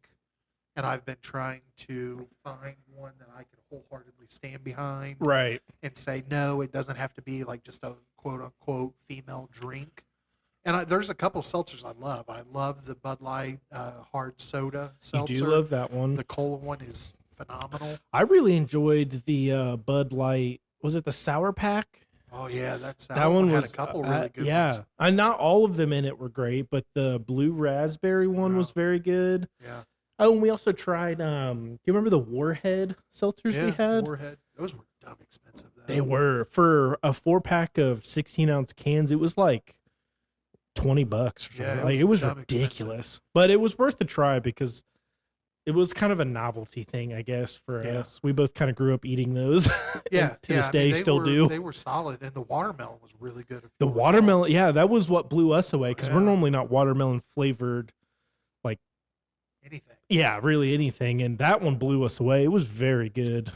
and I've been trying to find one that I can wholeheartedly stand behind Right. and say no, it doesn't have to be like just a quote unquote female drink. And I, there's a couple seltzers I love. I love the Bud Light uh, hard soda seltzer. You do love that one. the cola one is phenomenal. I really enjoyed the uh, Bud Light. Was it the Sour Pack? Oh yeah, that's that one had was a couple uh, really good yeah. ones. And not all of them in it were great, but the blue raspberry one was very good. Yeah, Oh, and we also tried. Um, do you remember the Warhead seltzers yeah. we had? Warhead. Those were dumb expensive though. They were for a four pack of sixteen ounce cans. It was like twenty bucks. Or something. Yeah, it like was it was dumb expensive. ridiculous, but it was worth the try because it was kind of a novelty thing, I guess, for Yeah. us. We both kind of grew up eating those. Yeah, to yeah, this I day mean, still were, do. They were solid, and the watermelon was really good. The watermelon, yeah, that was what blew us away because we're normally not watermelon flavored. Like anything. Yeah, really anything, and that one blew us away. It was very good.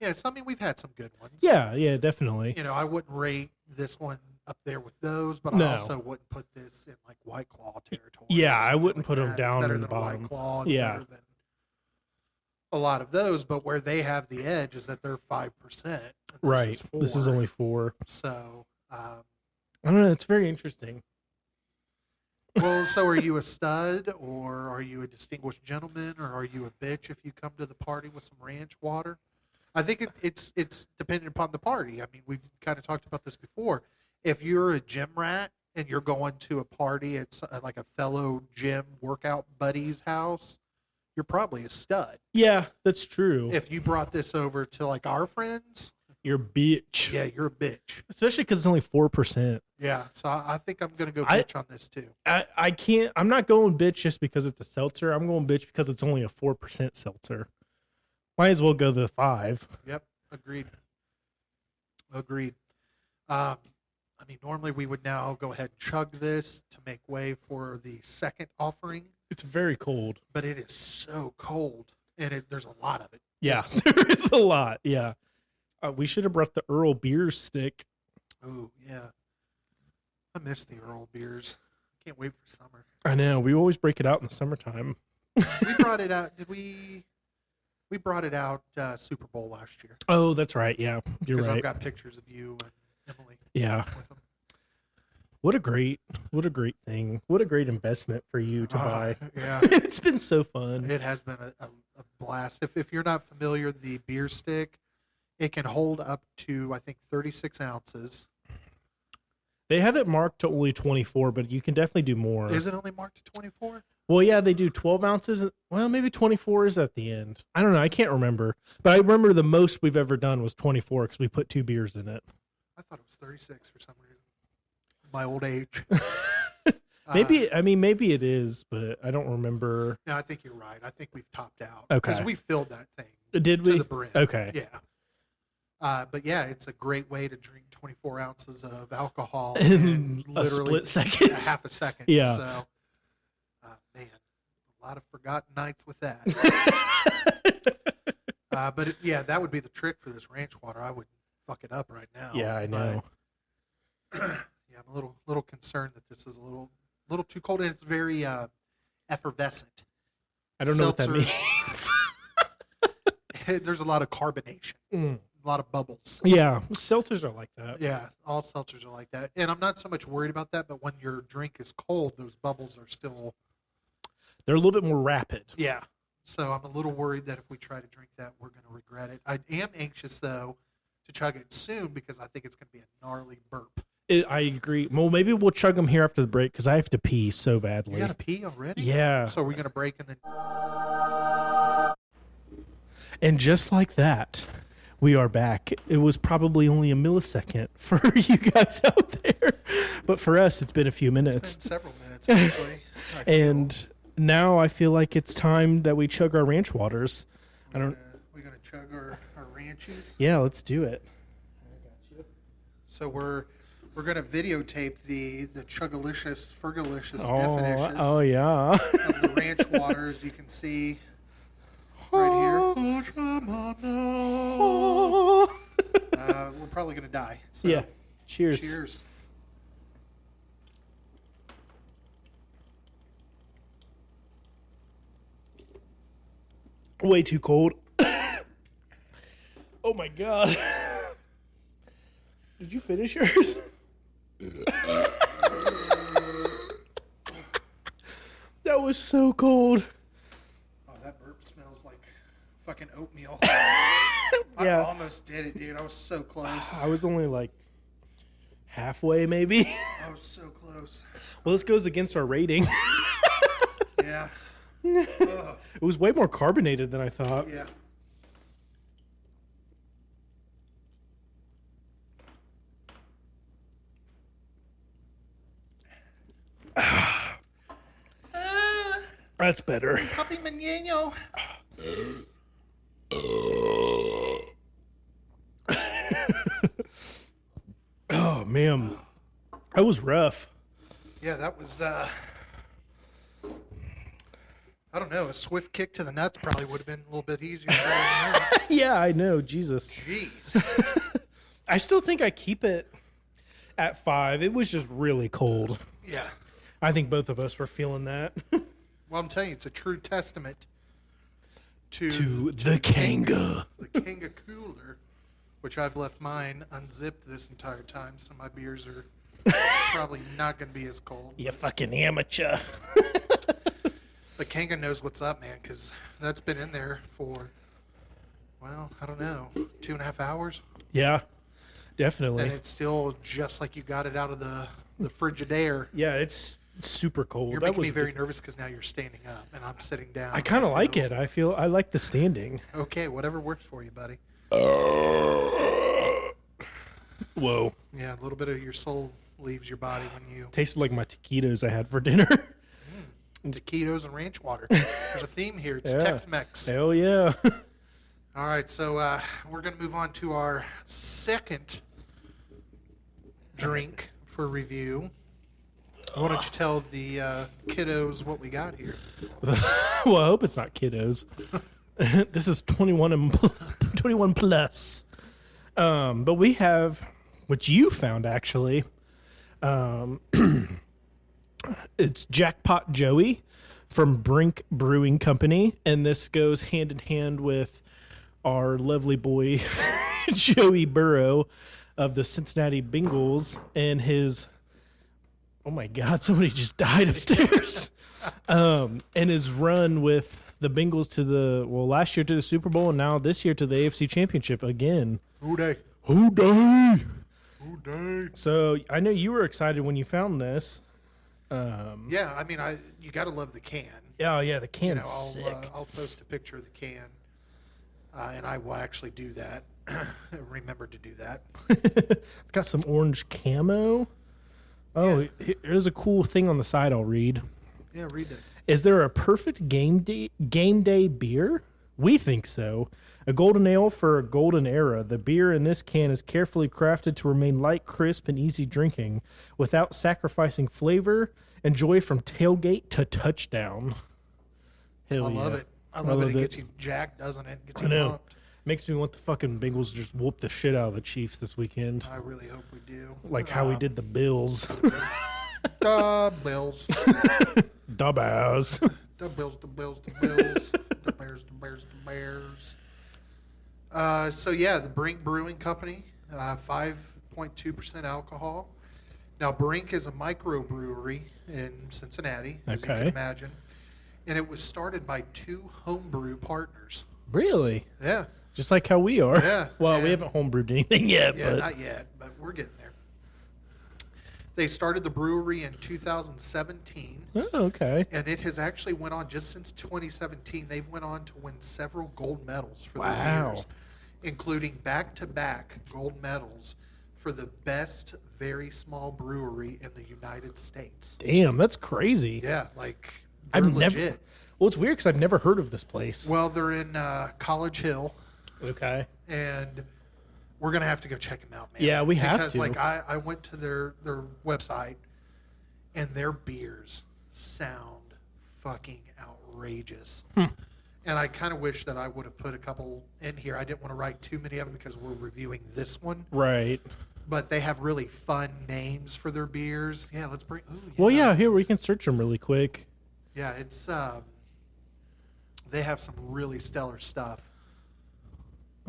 Yeah, it's. I mean, we've had some good ones. Yeah, yeah, definitely. you know, I wouldn't rate this one up there with those, but No. I also wouldn't put this in like White Claw territory. Yeah, I wouldn't like put that. down It's in the bottom. White Claw. It's Yeah. better than a lot of those, but where they have the edge is that they're five percent. Right. Is This is only four. so. Um, I don't know. It's very interesting. well, so are you a stud, or are you a distinguished gentleman, or are you a bitch if you come to the party with some ranch water? I think it, it's it's dependent upon the party. I mean, we've kind of talked about this before. If you're a gym rat and you're going to a party at like a fellow gym workout buddy's house, you're probably a stud. Yeah, that's true. If you brought this over to like our friends, You're a bitch. yeah, you're a bitch. Especially because it's only four percent. Yeah, so I, I think I'm gonna go I- bitch on this too. I, I can't. I'm not going bitch just because it's a seltzer. I'm going bitch because it's only a four percent seltzer. Might as well go the five. Yep, agreed. Agreed. Um, I mean, normally we would now go ahead and chug this to make way for the second offering, It's very cold. but it is so cold, and it, there's a lot of it. Yeah, there is a lot. Yeah, uh, we should have brought the Earl beer stick. Ooh, yeah. I miss the Earl beers. Can't wait for summer. I know. We always break it out in the summertime. We brought it out. Did we? We brought it out uh, Super Bowl last year Oh, that's right. Yeah, you're because. I've got pictures of you and yeah. What a great, what a great thing. What a great investment for you to buy. Uh, yeah, it's been so fun. it has been a, a, a blast. If if you're not familiar, the beer stick, it can hold up to I think 36 ounces. They have it marked to only 24, but you can definitely do more. Is it only marked to 24? Well, yeah, they do 12 ounces. Well, maybe 24 is at the end. I don't know. I can't remember. But I remember the most we've ever done was 24 because we put two beers in it. I thought it was 36 for some reason. My old age. Maybe, Uh, I mean, maybe it is, but I don't remember. no, I think you're right. I think we've topped out. Okay. Because we filled that thing Did to we? the brim. Okay. Yeah. Uh, but yeah, it's a great way to drink 24 ounces of alcohol In a literally split second. a half a second. Yeah. So, uh, man, a lot of forgotten nights with that. uh, but it, yeah, that would be the trick for this ranch water. I would fuck it up right now. yeah, I but, know. yeah, I'm a little little concerned that this is a little little too cold and it's very uh, effervescent. I don't know what that means. There's a lot of carbonation, Mm. a lot of bubbles. Yeah, seltzers are like that. Yeah, all seltzers are like that. And I'm not so much worried about that, but when your drink is cold, those bubbles are still They're a little bit more rapid. yeah. So I'm a little worried that if we try to drink that, we're going to regret it. I am anxious though to chug it soon because I think it's going to be a gnarly burp. It, I agree. Well, maybe we'll chug them here after the break because I have to pee so badly. You got to pee already? Yeah. So we're we going to break and then And just like that, we are back. It was probably only a millisecond for you guys out there, but for us, it's been a few It's minutes. been several minutes actually. And now I feel like it's time that we chug our ranch waters. I don't. Uh, we're going to chug our, Yeah, let's do it. So we're we're going to videotape the the chugalicious fergalicious Oh, definitions oh yeah. of the ranch water as you can see right here. Uh, we're probably going to die. So yeah. Cheers. cheers. Way too cold. oh my god. Did you finish yours? that was so cold. Oh, that burp smells like fucking oatmeal. I Yeah. almost did it, dude. I was so close. I was only like halfway, maybe. I was so close. well, this goes against our rating. Yeah. Ugh, It was way more carbonated than I thought. yeah. That's better. Puppy Maneno. Oh man, that was rough. Yeah, that was. uh I don't know. A swift kick to the nuts probably would have been a little bit easier. Yeah, I know. Jesus, Jeez. I still think I keep it at five. It was just really cold. Yeah. I think both of us were feeling that. Well, I'm telling you, it's a true testament to, to the Kanga. the Kanga Cooler, which I've left mine unzipped this entire time, so my beers are probably not going to be as cold. You fucking amateur. the Kanga knows what's up, man, because that's been in there for, well, I don't know, two and a half hours. Yeah, definitely. And it's still just like you got it out of the, the Frigidaire. Yeah, it's super cold. You're that making me very nervous because now you're standing up and I'm sitting down. I kind of like it. I feel I like the standing. Okay, whatever works for you, buddy. Whoa, Yeah, a little bit of your soul leaves your body when you tasted like my taquitos I had for dinner. taquitos and ranch water. There's a theme here. It's Yeah. Tex-Mex. Hell yeah. All right, so uh, we're going to move on to our second drink for review. Why don't you tell the uh, kiddos what we got here? well, I hope it's not kiddos. this is 21 and pl- 21 plus. Um, but we have what you found actually. Um, it's Jackpot Joey from Brink Brewing Company, and this goes hand in hand with our lovely boy Joey Burrow of the Cincinnati Bengals and his oh my god, somebody just died upstairs. um, and his run with the Bengals to the well last year to the Super Bowl and now this year to the AFC Championship again. Who Dey? Who Dey? Who Dey? So I know you were excited when you found this. Um, Yeah, I mean, I you got to love the can. oh yeah, the You can's know, I'll, sick. uh, I'll post a picture of the can, uh, and I will actually do that. Remember to do that. it's got some orange camo. Oh, he- here's a cool thing on the side. I'll read. Yeah, read it. Is there a perfect game day game day beer? We think so. A golden ale for a golden era. The beer in this can is carefully crafted to remain light, crisp, and easy drinking without sacrificing flavor. Enjoy from tailgate to touchdown. Hell I yeah. love it. I I love, it. It it. gets you jacked, doesn't it? it Gets you pumped. Makes me want the fucking Bengals to just whoop the shit out of the Chiefs this weekend. I really hope we do. Like how we Um, did the Bills. The Bills. Dubbows. The Bills, the Bills, the Bills, the Bears, the Bears, the Bears. Uh, so yeah, the Brink Brewing Company, uh, five point two percent alcohol. Now Brink is a microbrewery in Cincinnati, as you can Okay. imagine, and it was started by two homebrew partners. really? Yeah, Just like how we are. Yeah, Well, we haven't homebrewed anything yet, yeah, but not yet, but we're getting there. They started the brewery in 2017. oh, okay. and it has actually went on just since 2017 they've went on to win several gold medals for Wow. their beers including back-to-back gold medals for the best very small brewery in the united states Damn, that's crazy. yeah like I've legit never. Well, it's weird because I've never heard of this place. well they're in uh, college hill okay. and we're gonna have to go check them out man Yeah, we have because to. like I, I went to their their website and their beers sound fucking outrageous Hmm. and i kind of wish that i would have put a couple in here i didn't want to write too many of them because we're reviewing this one Right. but they have really fun names for their beers yeah let's bring ooh, yeah. Well, yeah. Here we can search them really quick. yeah it's um they have some really stellar stuff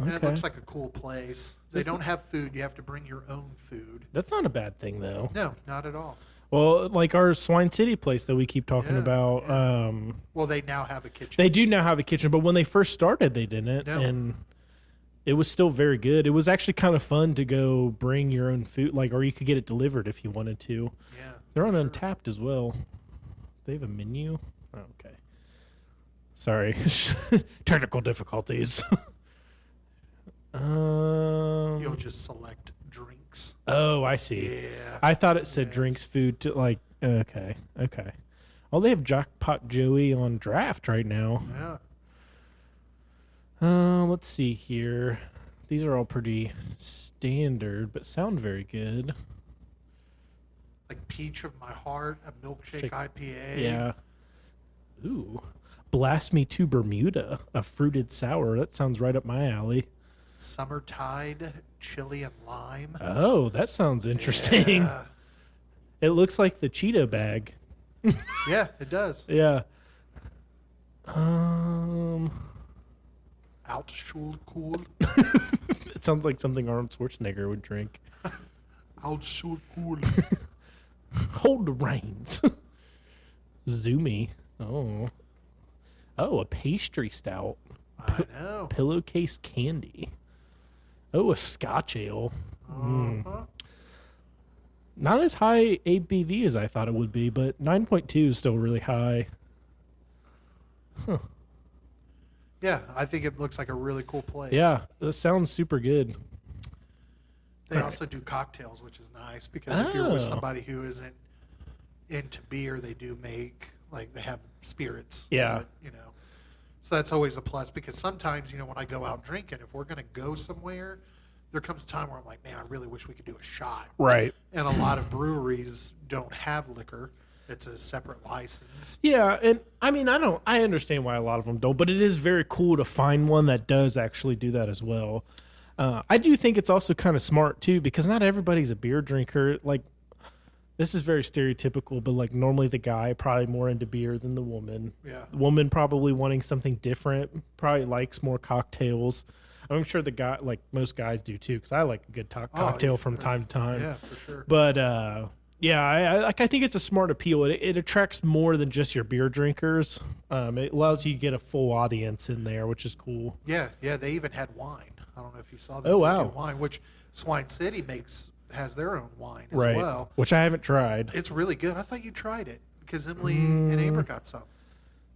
and it looks like a cool place. They don't have food. You have to bring your own food. That's not a bad thing, though. No, not at all. Well, like our Swine City place that we keep talking Yeah, about. Um, Well, they now have a kitchen. they do now have a kitchen, but when they first started, they didn't, No. and it was still very good. It was actually kind of fun to go bring your own food, like, or you could get it delivered if you wanted to. yeah. They're on Untappd as well. They have a menu. Oh, okay. Sorry, technical difficulties. um. You'll just select drinks. Oh, I see. Yeah. I thought it said drinks, food. To, like, okay, okay. Oh, they have Jackpot Joey on draft right now. yeah. Uh, let's see here. These are all pretty standard, but sound very good. Like Peach of My Heart, a milkshake Shake- IPA. Yeah. Ooh. Blast Me to Bermuda, a fruited sour. That sounds right up my alley. Summer Tide, chili and lime. Oh, that sounds interesting. Yeah. It looks like the Cheeto bag. yeah, it does. Yeah. Um, Altschulcool. it sounds like something Arnold Schwarzenegger would drink. Altschulcool. Hold the reins. Zoomy. Oh. Oh, a pastry stout. I know. Pillowcase candy. Oh, a scotch ale. Uh-huh. Not as high ABV as I thought it would be, but 9.2 is still really high. Yeah, I think it looks like a really cool place. Yeah, that sounds super good. They also do cocktails, which is nice because if you're with Oh. somebody who isn't into beer, they do make like they have spirits. Yeah. but, you know. So that's always a plus because sometimes you know when I go out drinking, if we're gonna go somewhere, there comes a time where I'm like, man, I really wish we could do a shot. Right. And a lot of breweries don't have liquor; it's a separate license. Yeah, and I mean, I don't, I understand why a lot of them don't, but it is very cool to find one that does actually do that as well. Uh, I do think it's also kind of smart too because not everybody's a beer drinker. Like, this is very stereotypical, but like normally the guy probably more into beer than the woman. Yeah. The woman probably wanting something different, probably likes more cocktails. I'm sure the guy, like most guys do too, because I like a good to- Oh, cocktail yeah. from time to time. Yeah, for sure. But uh, Yeah, I, I like. I think it's a smart appeal. It, it attracts more than just your beer drinkers. Um, it allows you to get a full audience in there, which is cool. Yeah, yeah. They even had wine. I don't know if you saw that. Oh, wow. Wine, which Swine City makes has their own wine as right. well. Which I haven't tried. It's really good. I thought you tried it because Emily and Amber got some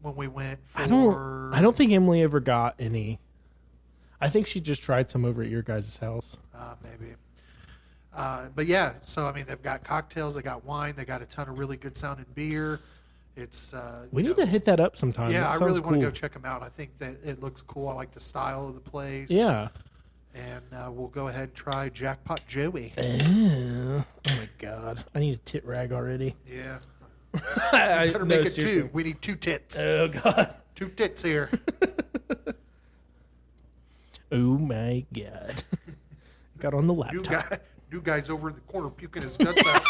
when we went for. Mm. I don't. I don't think Emily ever got any. I think she just tried some over at your guys' house. Uh, maybe. Uh, but yeah, so I mean, they've got cocktails, they got wine, they got a ton of really good sounding beer. It's uh, We need know- to hit that up sometime. Yeah, I really want to go check them out. I think that it looks cool. I like the style of the place. Yeah. And uh, we'll go ahead and try Jackpot Joey. oh my god, I need a tit rag already. Yeah, I, better make it two. We need two tits. Oh god. two tits here. Oh my god. Got on the New laptop. guy, new guy's over in the corner puking his guts out.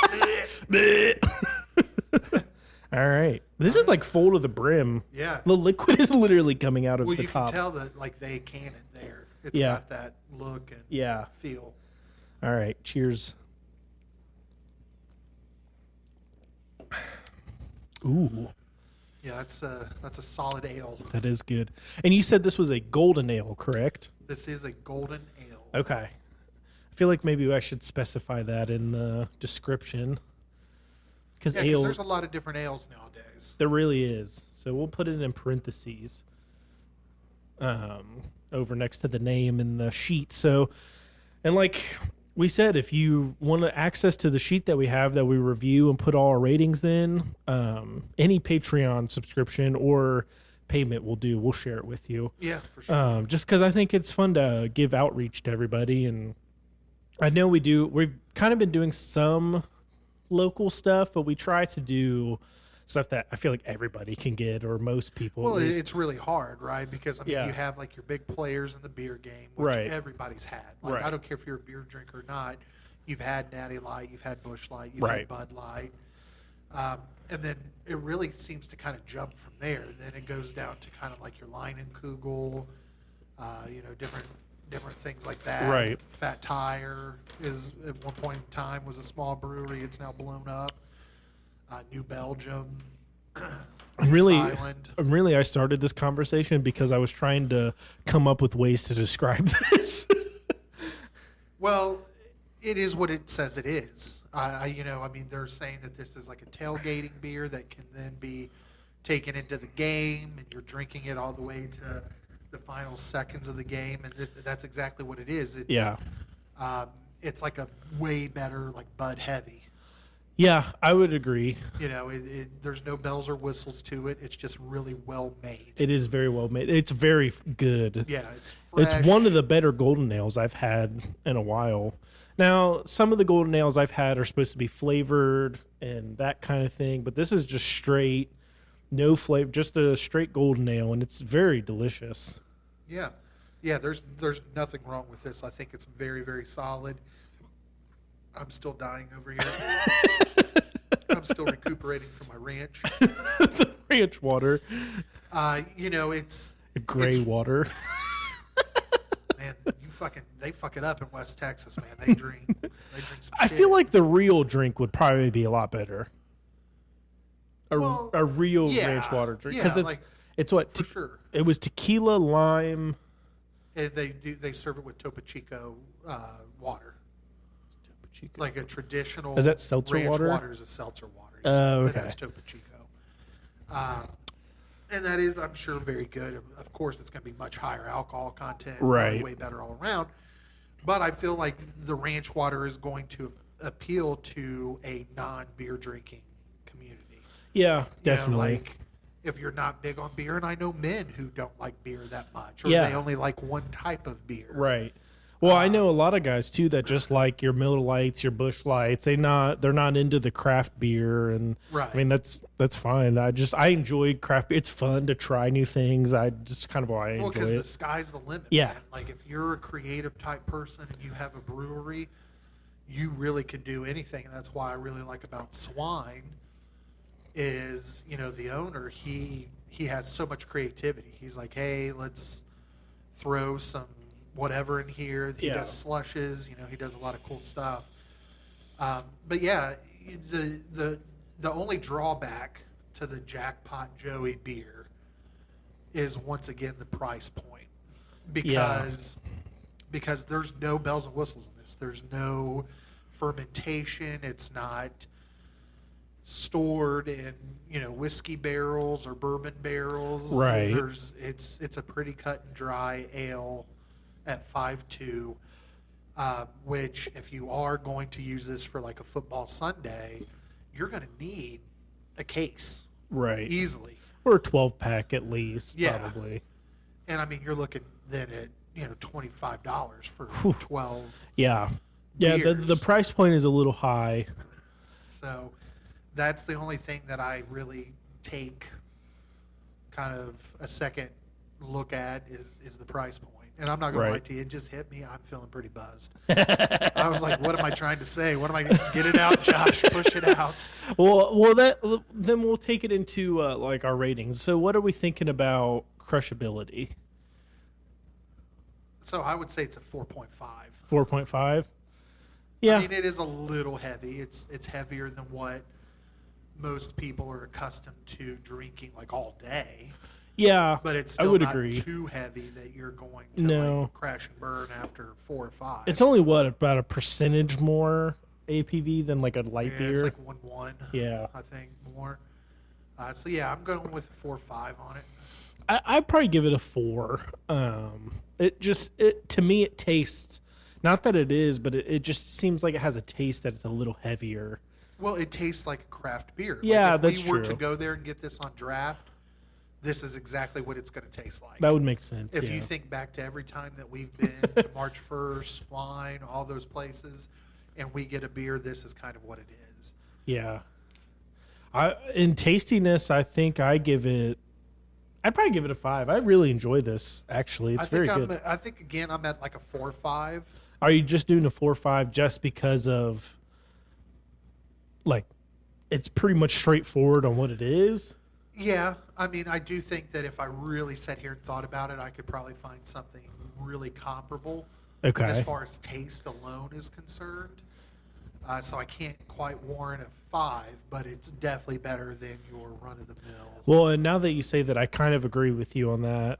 All right. This is like full to the brim. yeah. The liquid is literally coming out of Well, the you top. can tell that like they can it there. It's Yeah. got that look and Yeah. feel. All right. Cheers. Ooh, Yeah, that's a that's a solid ale. that is good. And you said this was a golden ale, correct? This is a golden ale. Okay. I feel like maybe I should specify that in the description. Because Yeah, ale, there's a lot of different ales nowadays. there really is. So we'll put it in parentheses um, over next to the name in the sheet. So, and like we said, if you want to access to the sheet that we have that we review and put all our ratings in, um, any Patreon subscription or payment will do. We'll share it with you. Yeah, for sure. um, just because I think it's fun to give outreach to everybody, and I know we do. We've kind of been doing some local stuff, but we try to do stuff that I feel like everybody can get, or most people. well, it's really hard, right? Because I mean, Yeah. you have like your big players in the beer game, which Right. everybody's had. Like, Right. I don't care if you're a beer drinker or not. You've had Natty Light, you've had Busch Light, you've Right. had Bud Light, um, and then it really seems to kind of jump from there. Then it goes down to kind of like your Leinenkugel, uh, you know, different different things like that. Right. Fat Tire is at one point in time was a small brewery. It's now blown up. Uh, New Belgium. And really, Island. and really, I started this conversation because I was trying to come up with ways to describe this. Well, it is what it says it is. I, I, you know, I mean, they're saying that this is like a tailgating beer that can then be taken into the game, and you're drinking it all the way to the final seconds of the game, and that's exactly what it is. It's, yeah, um, it's like a way better like Bud Heavy. Yeah, I would agree. You know, it, it, there's no bells or whistles to it. It's just really well made. It is very well made. It's very good. Yeah, it's fresh. It's one of the better golden ales I've had in a while. Now, some of the golden ales I've had are supposed to be flavored and that kind of thing, but this is just straight, no flavor, just a straight golden ale, and it's very delicious. Yeah, yeah. There's there's nothing wrong with this. I think it's very very solid. I'm still dying over here. I'm still recuperating from my ranch. the Ranch water, Uh, you know, it's gray it's- water. man. You fucking they fuck it up in West Texas, man. They drink they drink. I shit. feel like the real drink would probably be a lot better. A, Well, a real yeah, ranch water drink yeah, because it's like, it's what for te- sure. it was tequila, lime, And they do they serve it with Topo Chico uh, water, like a traditional. Is that seltzer ranch water? Water is a seltzer water. Oh, and okay. that's Topo Chico. Um, and that is, I'm sure, very good. Of course, it's going to be much higher alcohol content, Right. Way better all around. But I feel like the ranch water is going to appeal to a non-beer drinking community. yeah, You know, definitely. like if you're not big on beer, and I know men who don't like beer that much, or Yeah. they only like one type of beer. Right. Well, I know a lot of guys too that just like your Miller Lights, your Busch Lights. They not they're not into the craft beer, and Right. I mean that's that's fine. I just I enjoy craft. beer. It's fun to try new things. I just kind of why I Well, enjoy because the sky's the limit. Yeah. man. Like if you're a creative type person and you have a brewery, you really could do anything. And that's why I really like about Swine is, you know, the owner, he he has so much creativity. He's like, hey, let's throw some whatever in here. He Yeah. does slushes, you know, he does a lot of cool stuff. Um, but yeah, the the the only drawback to the Jackpot Joey beer is once again the price point because because there's no bells and whistles in this. There's no fermentation. It's not stored in you know whiskey barrels or bourbon barrels. Right. There's it's it's a pretty cut and dry ale at five two. Uh, which, if you are going to use this for like a football Sunday, you're going to need a case Right. easily. Or a 12 pack at least, Yeah. probably. And I mean, you're looking then at you know twenty five dollars for twelve. Yeah. Yeah, the, the price point is a little high. So that's the only thing that I really take kind of a second look at is is the price point. And I'm not gonna lie to you, it just hit me. I'm feeling pretty buzzed. I was like, "What am I trying to say? What am I? Get it out, Josh. Push it out." Well, well, that then we'll take it into uh, like our ratings. So, what are we thinking about crushability? So I would say it's a 4.5. Four point five. Yeah, I mean, it is a little heavy. It's it's heavier than what most people are accustomed to drinking like all day. Yeah. But it's I still would not agree. too heavy that you're going to No. like crash and burn after four or five. It's only what about a percentage more ABV than like a light yeah, beer. it's like one one. yeah, I think more. Uh, so yeah, I'm going with four or five on it. I, I'd probably give it a four. Um, it just it to me it tastes. Not that it is, but it, it just seems like it has a taste that it's a little heavier. Well, it tastes like a craft beer. Yeah, Like, if that's we were to go there and get this on draft, this is exactly what it's going to taste like. That would make sense. if yeah. you think back to every time that we've been to March 1st, Wine, all those places, and we get a beer, this is kind of what it is. Yeah. I in tastiness, I think I give it. I'd probably give it a five. I really enjoy this. Actually, it's I very think I'm. good. I think again, I'm at like a four or five. Are you just doing a four or five just because of like it's pretty much straightforward on what it is? Yeah, I mean, I do think that if I really sat here and thought about it, I could probably find something really comparable Okay. as far as taste alone is concerned. Uh, so I can't quite warrant a five, but it's definitely better than your run of the mill. Well, and now that you say that, I kind of agree with you on that.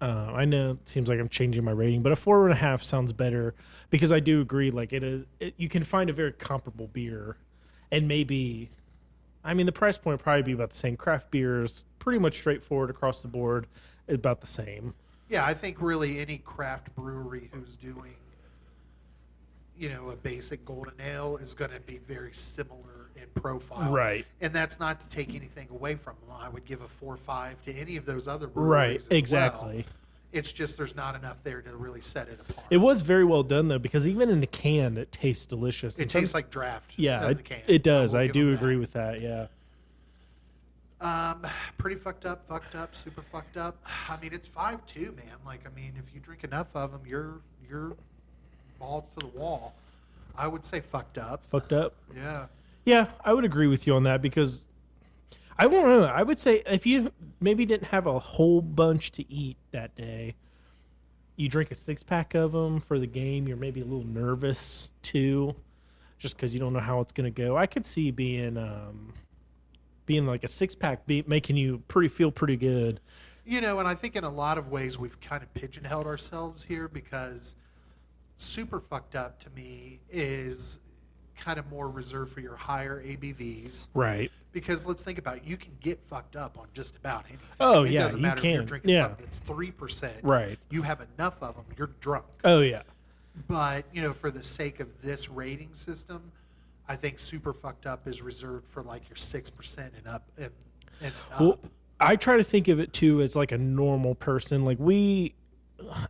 Uh, I know it seems like I'm changing my rating, but a four and a half sounds better because I do agree. Like it is, it, you can find a very comparable beer, and maybe, I mean, the price point would probably be about the same. Craft beers, pretty much straightforward across the board, about the same. Yeah, I think really any craft brewery who's doing, you know, a basic golden ale is going to be very similar in profile. Right. And that's not to take anything away from them. I would give a four or five to any of those other breweries. Right, exactly. well. It's just there's not enough there to really set it apart. It was very well done though, because even in the can, it tastes delicious. It And tastes like draft. yeah, it, the can. it does. will I do agree that. with that. Yeah. Um, pretty fucked up, fucked up, super fucked up. I mean, it's five two, man. Like, I mean, if you drink enough of them, you're you're balls to the wall. I would say fucked up. Fucked up. Yeah. Yeah, I would agree with you on that because I won't know. I would say if you maybe didn't have a whole bunch to eat that day, you drink a six pack of them for the game. You're maybe a little nervous too, just because you don't know how it's to go. I could see being um, being like a six pack be making you pretty feel pretty good. You know, and I think in a lot of ways we've kind of pigeonholed ourselves here because super fucked up to me is kind of more reserved for your higher ABVs. Right. Because let's think about it, you can get fucked up on just about anything. Oh, it yeah, doesn't you matter if you're can. drinking Yeah. something that's three percent. Right. You have enough of them, you're drunk. Oh yeah. But you know, for the sake of this rating system, I think super fucked up is reserved for like your six percent and up and, and up. Well, I try to think of it too as like a normal person. Like we,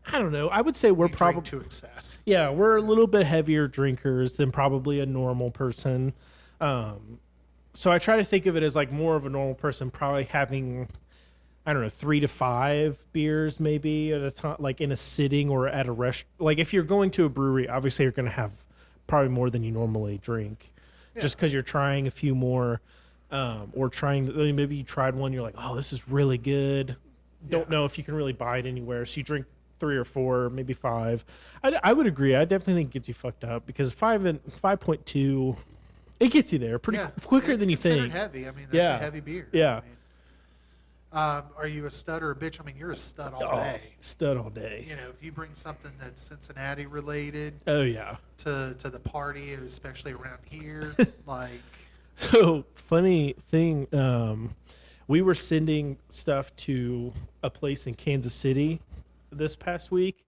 I don't know. I would say we're probably to excess. Yeah, we're a little bit heavier drinkers than probably a normal person. Um, so I try to think of it as like more of a normal person, probably having, I don't know, three to five beers maybe at a time, like in a sitting or at a rest. Like if you're going to a brewery, obviously you're going to have probably more than you normally drink, just because you're trying a few more, um, or trying. Maybe you tried one, you're like, oh, this is really good. Don't Yeah. know if you can really buy it anywhere, so you drink three or four, maybe five. I, I would agree. I definitely think it gets you fucked up because five and five point two it gets you there pretty yeah, quicker than you think. Heavy. I mean, that's Yeah. a heavy beer. Yeah. I mean, um, are you a stud or a bitch? I mean, you're a stud all Oh, day. stud all day. You know, if you bring something that's Cincinnati related Oh yeah. to to the party, especially around here, like So funny thing, um, we were sending stuff to a place in Kansas City this past week,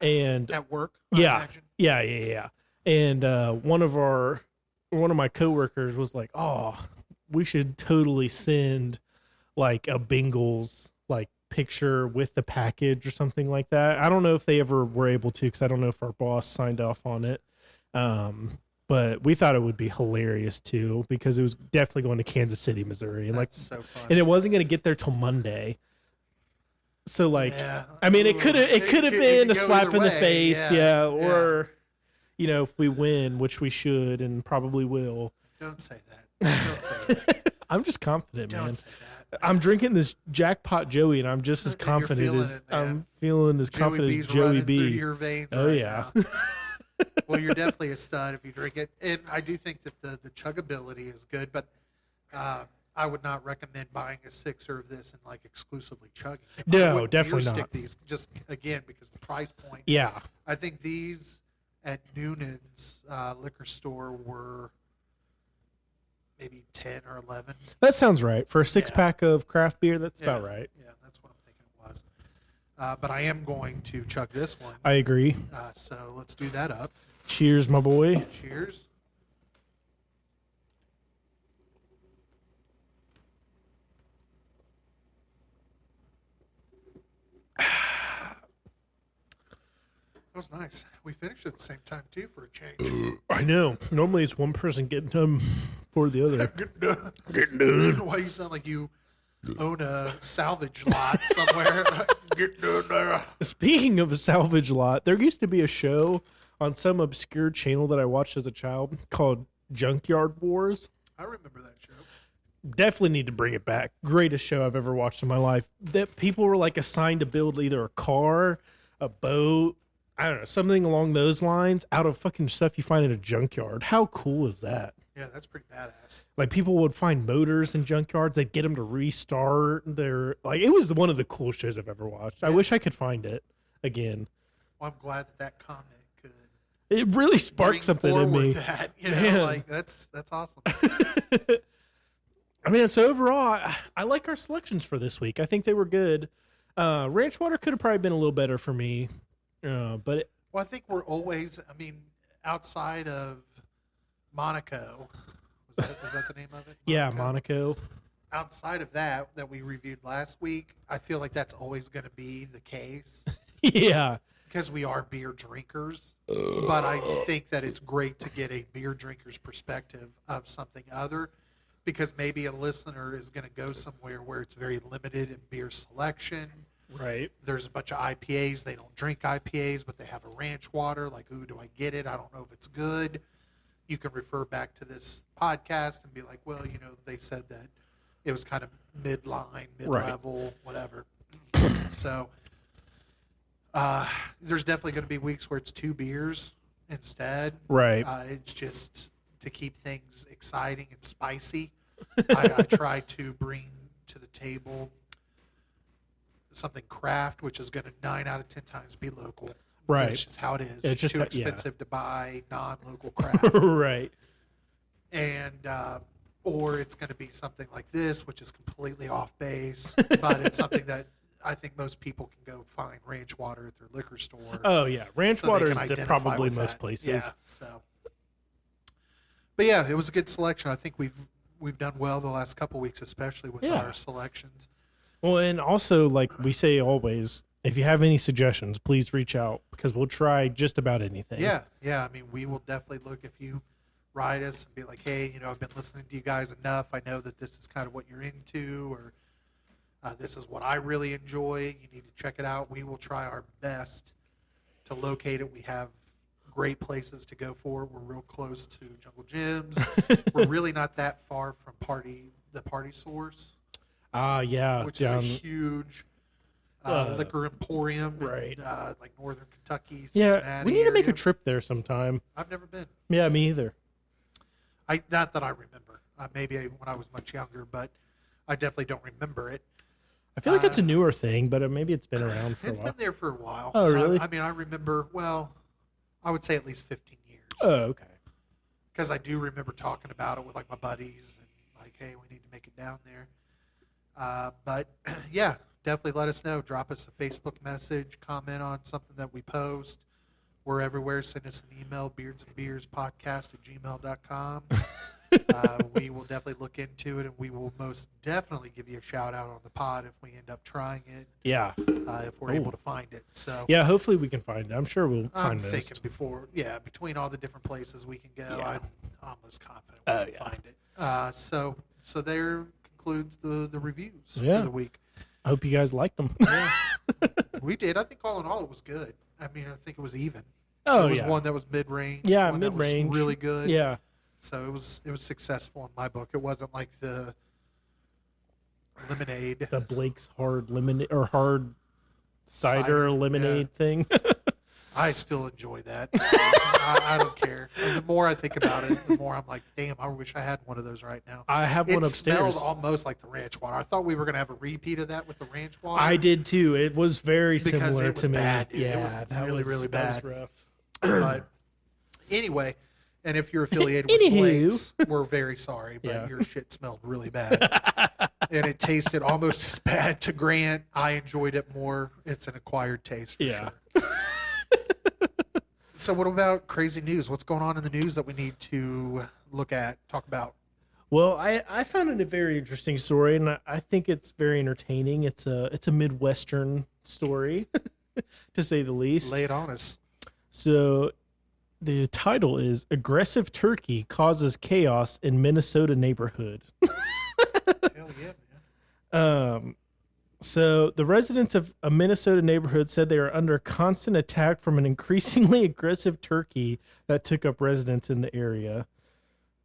and at work. Yeah, yeah, yeah, yeah. And uh, one of our one of my coworkers was like, "Oh, we should totally send like a Bengals like picture with the package or something like that." I don't know if they ever were able to because I don't know if our boss signed off on it. Um, but we thought it would be hilarious too because it was definitely going to Kansas City, Missouri, and like, That's so fun. and it wasn't going to get there till Monday. So like, yeah. I mean, it could have it could have been a slap in the face, yeah, or you know, if we win, which we should and probably will. don't say that. Don't say that. I'm just confident, Don't man. say that. I'm drinking this jackpot Joey, and I'm just as confident as it. I'm feeling as Joey confident B's as Joey B. your veins. Oh, right yeah. well, you're definitely a stud if you drink it, and I do think that the the chuggability is good, but. Uh, I would not recommend buying a sixer of this and like exclusively chugging. it. No, definitely beer not. Stick these just again because the price point. Yeah, I think these at Noonan's uh, liquor store were maybe ten or eleven. that sounds right for a six Yeah. pack of craft beer. That's Yeah, about right. Yeah, that's what I'm thinking it was. Uh, but I am going to chug this one. I agree. Uh, so let's do that up. Cheers, my boy. Cheers. That was nice. We finished at the same time too for a change. I know. Normally it's one person getting done for the other. Get done. Getting done. Why you sound like you own a salvage lot somewhere? Get done there. Speaking of a salvage lot, there used to be a show on some obscure channel that I watched as a child called Junkyard Wars. I remember that show. Definitely need to bring it back. Greatest show I've ever watched in my life. That people were like assigned to build either a car, a boat, I don't know, something along those lines out of fucking stuff you find in a junkyard. How cool is that? Yeah, that's pretty badass. Like people would find motors in junkyards, they'd get them to restart their like it was one of the coolest shows I've ever watched. I wish I could find it again. Well, I'm glad that that comment could It really sparked something in me. That you know, Man. like that's that's awesome. I mean, so overall, I, I like our selections for this week. I think they were good. Uh, Ranch Water could have probably been a little better for me, uh, but it, Well, I think we're always. I mean, outside of Monaco, was that, that the name of it? yeah, Monaco? Monaco. Outside of that, that we reviewed last week, I feel like that's always going to be the case yeah, because we are beer drinkers. But I think that it's great to get a beer drinker's perspective of something other, because maybe a listener is going to go somewhere where it's very limited in beer selection. right. there's a bunch of IPAs. They don't drink IPAs, but they have a ranch water. Like, ooh, do I get it? I don't know if it's good. You can refer back to this podcast and be like, well, you know, they said that it was kind of midline, mid level, whatever. so, uh, there's definitely going to be weeks where it's two beers instead. Right. Uh, it's just to keep things exciting and spicy. I, I try to bring to the table something craft, which is going to nine out of ten times be local. Right. That's just how it is. It's It's, just too how- yeah. expensive to buy non-local craft, right. and uh, or it's going to be something like this, which is completely off base, but it's something that I think most people can go find ranch water at their liquor store. Oh yeah, Ranch so Water is probably most that. places. Yeah. So, but yeah, it was a good selection. I think we've we've done well the last couple weeks, especially with Yeah. our selections. Well, and also like we say always, if you have any suggestions, please reach out because we'll try just about anything. Yeah, yeah. I mean, we will definitely look if you write us and be like, hey, you know, I've been listening to you guys enough. I know that this is kind of what you're into, or uh, this is what I really enjoy. You need to check it out. We will try our best to locate it. We have great places to go for. We're real close to Jungle Jim's. We're really not that far from Party the Party Source, Ah, yeah. which down, is a huge. Uh, Uh, liquor emporium, in, right. uh, like northern Kentucky, Cincinnati yeah, we need to make a trip there sometime. I've never been. Yeah, me either. I not that I remember. Uh, maybe when I was much younger, but I definitely don't remember it. I feel like it's a newer thing, but uh, maybe it's been around for a It's while. been there for a while. Oh, really? I, I mean, I remember. Well, I would say at least fifteen years. Oh, okay. because I do remember talking about it with like my buddies and like, hey, we need to make it down there. Uh, but yeah, definitely let us know. Drop us a Facebook message, comment on something that we post. We're everywhere. Send us an email, beards and beers podcast at gmail.com. uh, we will definitely look into it and we will most definitely give you a shout out on the pod if we end up trying it, Yeah. uh, if we're able to find it. So Yeah, hopefully we can find it. I'm sure we'll I'm find this. thinking before, yeah, between all the different places we can go, Yeah. I'm almost confident we Oh, can yeah. find it. Uh, so, so there concludes the the reviews Yeah. for the week. I hope you guys liked them. We did. I think all in all, it was good. I mean, I think it was even. oh, there was yeah. one that was mid range. Yeah, was mid-range. really good. Yeah. So it was it was successful in my book. It wasn't like the lemonade. The Blake's hard lemonade or hard cider, Cider, lemonade thing. I still enjoy that. I, I don't care. And the more I think about it, the more I'm like, damn, I wish I had one of those right now. I have it one upstairs. It smelled almost like the ranch water. I thought we were going to have a repeat of that with the ranch water. I did too. It was very Because similar it was to me. bad, dude. It Yeah, was that really, was really that was bad. rough. but anyway, and if you're affiliated with Anywho. Blake's, we're very sorry, but Yeah. your shit smelled really bad. and it tasted almost as bad to Grant. I enjoyed it more. It's an acquired taste for Yeah. sure. so what about crazy news? What's going on in the news that we need to look at, talk about? Well, I, I found it a very interesting story, and I, I think it's very entertaining. It's a it's a midwestern story, to say the least. Lay it on us. So, the title is "Aggressive Turkey Causes Chaos in Minnesota Neighborhood." Hell yeah, man. Um, so the residents of a Minnesota neighborhood said they are under constant attack from an increasingly aggressive turkey that took up residence in the area.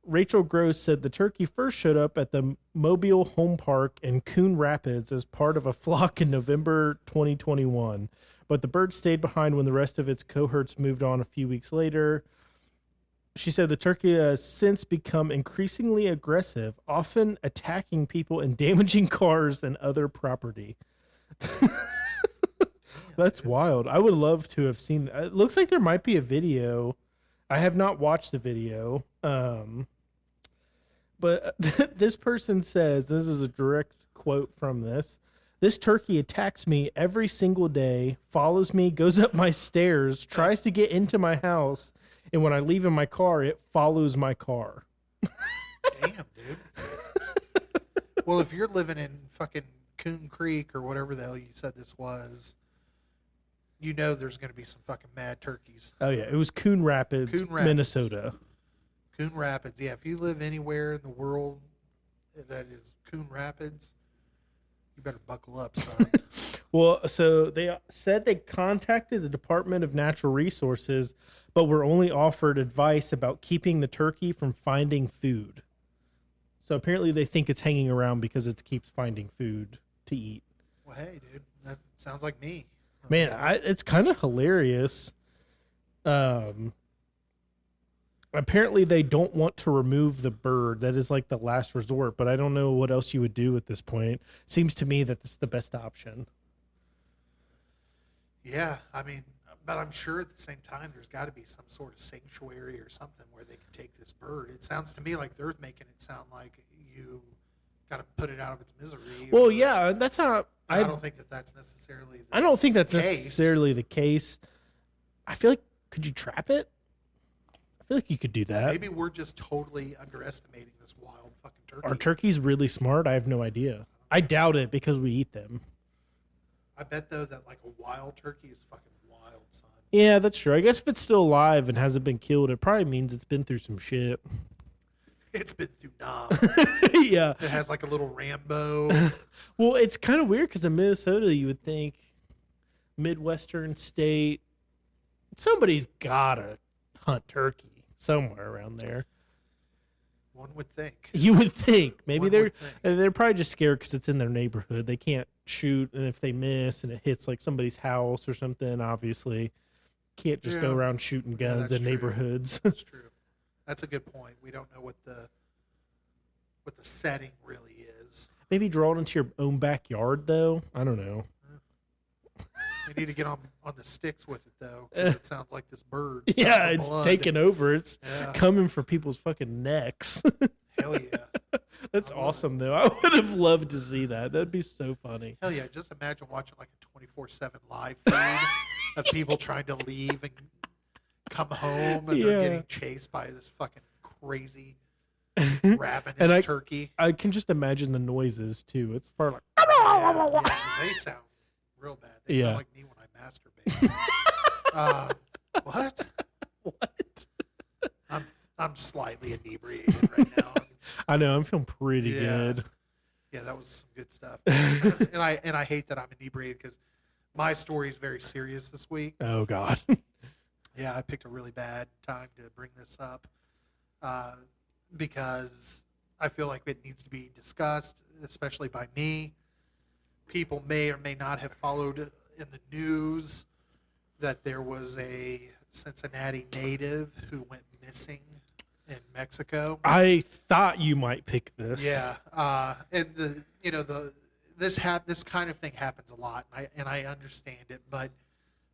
Rachel Gross said the turkey first showed up at the Mobile Home Park in Coon Rapids as part of a flock in November 2021, but the bird stayed behind when the rest of its cohorts moved on a few weeks later. She said the turkey has since become increasingly aggressive, often attacking people and damaging cars and other property. That's wild. I would love to have seen. It looks like there might be a video. I have not watched the video. Um, but this person says this is a direct quote from this. This turkey attacks me every single day, follows me, goes up my stairs, tries to get into my house, and when I leave in my car, it follows my car. Damn, dude. well, if you're living in fucking Coon Creek or whatever the hell you said this was, you know there's going to be some fucking mad turkeys. Oh yeah, it was Coon Rapids, Coon Rapids. Minnesota. Coon Rapids. Yeah, if you live anywhere in the world that is Coon Rapids, you better buckle up, son. Well, so they said they contacted the Department of Natural Resources, but were only offered advice about keeping the turkey from finding food. So apparently they think it's hanging around because it keeps finding food to eat. well, hey, dude, that sounds like me. Man, I, it's kind of hilarious. Um, apparently they don't want to remove the bird. That is like the last resort, but I don't know what else you would do at this point. Seems to me that this is the best option. Yeah, I mean, but I'm sure at the same time there's got to be some sort of sanctuary or something where they can take this bird. It sounds to me like they're making it sound like you got to put it out of its misery. Well, or- yeah, that's not. I, I don't think that that's necessarily. The, I don't think that's case. necessarily the case. I feel like could you trap it? I feel like you could do that. Maybe we're just totally underestimating this wild fucking turkey. Are turkeys really smart? I have no idea. I doubt it because we eat them. I bet though that like a wild turkey is fucking wild, son. Yeah, that's true. I guess if it's still alive and hasn't been killed, it probably means it's been through some shit. It's been through Nam. yeah. it has like a little Rambo. Well, it's kind of weird because in Minnesota, you would think Midwestern state, somebody's gotta hunt turkey somewhere around there. One would think. You would think maybe One they're think. they're probably just scared because it's in their neighborhood. They can't shoot, and if they miss and it hits like somebody's house or something, obviously can't just go around shooting guns that's in true. neighborhoods. That's true. That's a good point. We don't know what the what the setting really is. Maybe draw it into your own backyard, though. I don't know. We need to get on on the sticks with it though. 'cause eh. it sounds like this bird. sucks Yeah, it's blood. taking over. It's Yeah. coming for people's fucking necks. Hell yeah. That's I awesome, though. I would have loved to see that. That'd be so funny. Hell yeah. Just imagine watching like a 24 7 live feed of people trying to leave and come home and Yeah. they're getting chased by this fucking crazy ravenous And I- turkey. I can just imagine the noises too. It's part like Yeah, yeah, they sound real bad. They Yeah. sound like me when I masturbate. uh, what? what? I'm I'm slightly inebriated right now. I know. I'm feeling pretty Yeah. good. Yeah, that was some good stuff. and I and I hate that I'm inebriated because my story is very serious this week. Oh God. Yeah, I picked a really bad time to bring this up uh, because I feel like it needs to be discussed, especially by me. People may or may not have followed in the news that there was a Cincinnati native who went missing in Mexico. I thought you might pick this. Yeah, uh, and the you know the this hap- this kind of thing happens a lot, and I and I understand it, but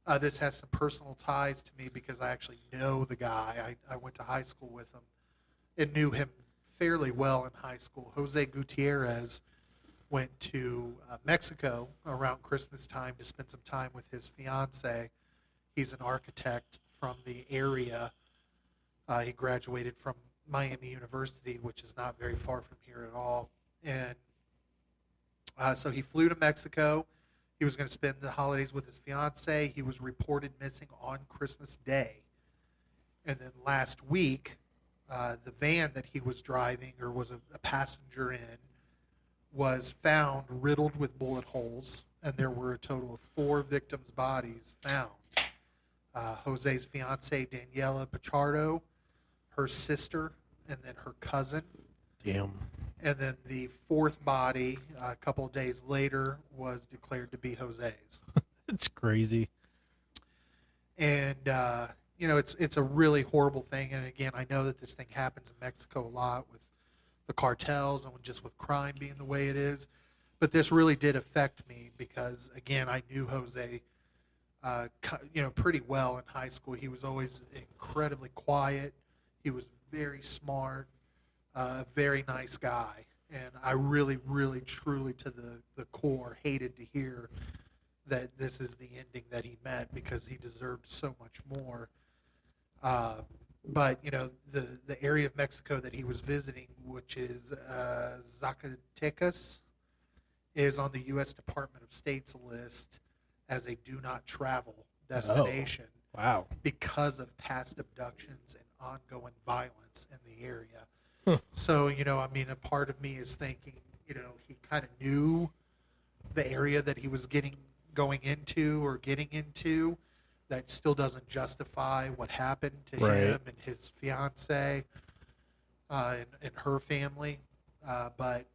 uh, this has some personal ties to me because I actually know the guy. I, I went to high school with him and knew him fairly well in high school. Jose Gutierrez went to uh, Mexico around Christmas time to spend some time with his fiance. He's an architect from the area. Uh, he graduated from Miami University, which is not very far from here at all. And uh, so he flew to Mexico. He was going to spend the holidays with his fiance. He was reported missing on Christmas Day. And then last week, uh, the van that he was driving or was a, a passenger in was found riddled with bullet holes. And there were a total of four victims' bodies found. Uh, Jose's fiance, Daniela Pichardo, her sister, and then her cousin. Damn. And then the fourth body, uh, a couple of days later, was declared to be Jose's. It's crazy. And uh, you know, it's it's a really horrible thing. And again, I know that this thing happens in Mexico a lot with the cartels and just with crime being the way it is. But this really did affect me because again, I knew Jose, uh, you know, pretty well in high school. He was always incredibly quiet. He was very smart, uh, very nice guy, and I really, really, truly, to the the core, hated to hear that this is the ending that he met because he deserved so much more. Um, but you know the the area of Mexico that he was visiting, which is uh, Zacatecas, is on the U.S. Department of State's list as a do not travel destination Wow. because of past abductions and ongoing violence in the area. Huh. So, you know, I mean, a part of me is thinking, you know, he kind of knew the area that he was getting going into or getting into. That still doesn't justify what happened to Right. him and his fiance uh, and, and her family. Uh, but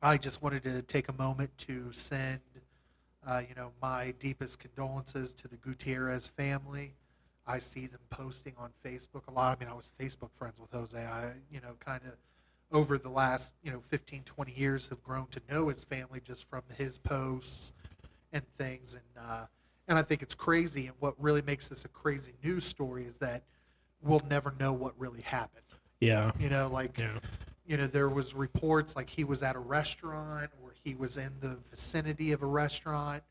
I just wanted to take a moment to send, uh, you know, my deepest condolences to the Gutierrez family. I see them posting on Facebook a lot. I mean, I was Facebook friends with Jose. I, you know, kind of over the last, you know, 15, 20 years have grown to know his family just from his posts and things. And, uh, and I think it's crazy. And what really makes this a crazy news story is that we'll never know what really happened. Yeah. You know, like Yeah. you know there was reports like he was at a restaurant or he was in the vicinity of a restaurant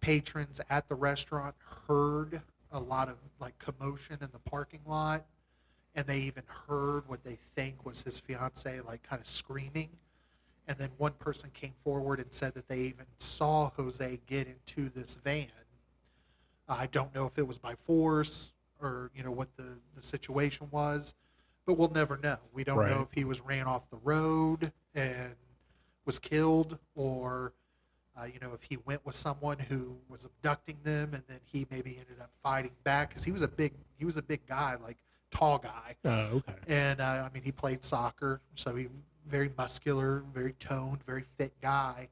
patrons at the restaurant heard a lot of like commotion in the parking lot and they even heard what they think was his fiance like kind of screaming and then one person came forward and said that they even saw jose get into this van i don't know if it was by force or you know what the, the situation was but we'll never know. We don't Right. know if he was ran off the road and was killed, or uh, you know if he went with someone who was abducting them, and then he maybe ended up fighting back because he was a big he was a big guy, like tall guy, Oh, okay. and uh, I mean he played soccer, so he very muscular, very toned, very fit guy.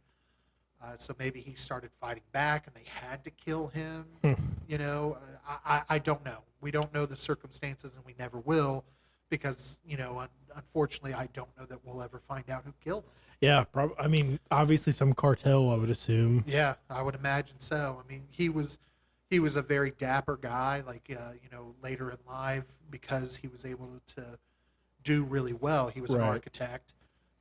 Uh, so maybe he started fighting back and they had to kill him. Hmm. You know, uh, I, I, I don't know. We don't know the circumstances and we never will because, you know, un- unfortunately, I don't know that we'll ever find out who killed him. Yeah, prob- I mean, obviously some cartel, I would assume. Yeah, I would imagine so. I mean, he was he was a very dapper guy. Like uh, you know, later in life, because he was able to do really well. He was an architect.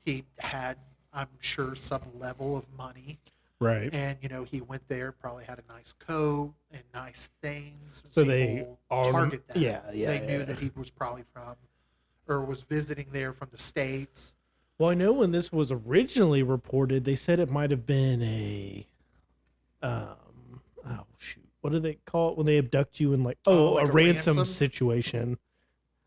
He had, I'm sure, some level of money, Right. and you know, he went there, probably had a nice coat and nice things. and So they all- target that. yeah, yeah, They knew yeah. that he was probably from, or was visiting there from the states. Well, I know when this was originally reported, they said it might have been a, um, oh shoot, what do they call it when they abduct you and like, oh, Oh, like a, a ransom, ransom? situation.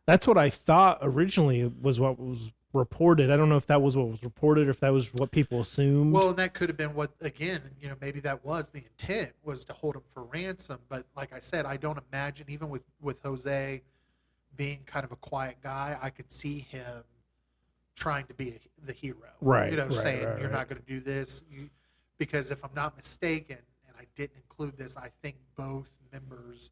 That's what I thought originally was what was reported. I don't know if that was what was reported or if that was what people assumed. Well, and that could have been what again, you know, maybe that was the intent was to hold him for ransom. But like I said, I don't imagine even with with Jose being kind of a quiet guy, I could see him trying to be a, the hero. Right, You know, right, saying right, you're right. not going to do this, you, because if I'm not mistaken, and I didn't include this, I think both members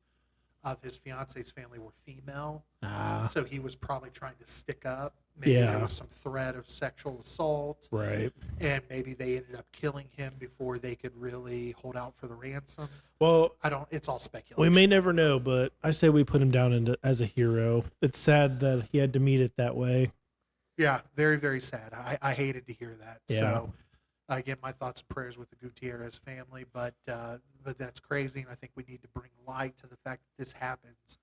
of his fiance's family were female. ah, So he was probably trying to stick up. Maybe Yeah. there was some threat of sexual assault right. and maybe they ended up killing him before they could really hold out for the ransom. Well, I don't. It's all speculation. we may never know, but I say we put him down into, as a hero. It's sad that he had to meet it that way. Yeah, very very sad. I, I hated to hear that. Yeah. So again, my thoughts and prayers with the Gutierrez family. But uh, but that's crazy, and I think we need to bring light to the fact that this happens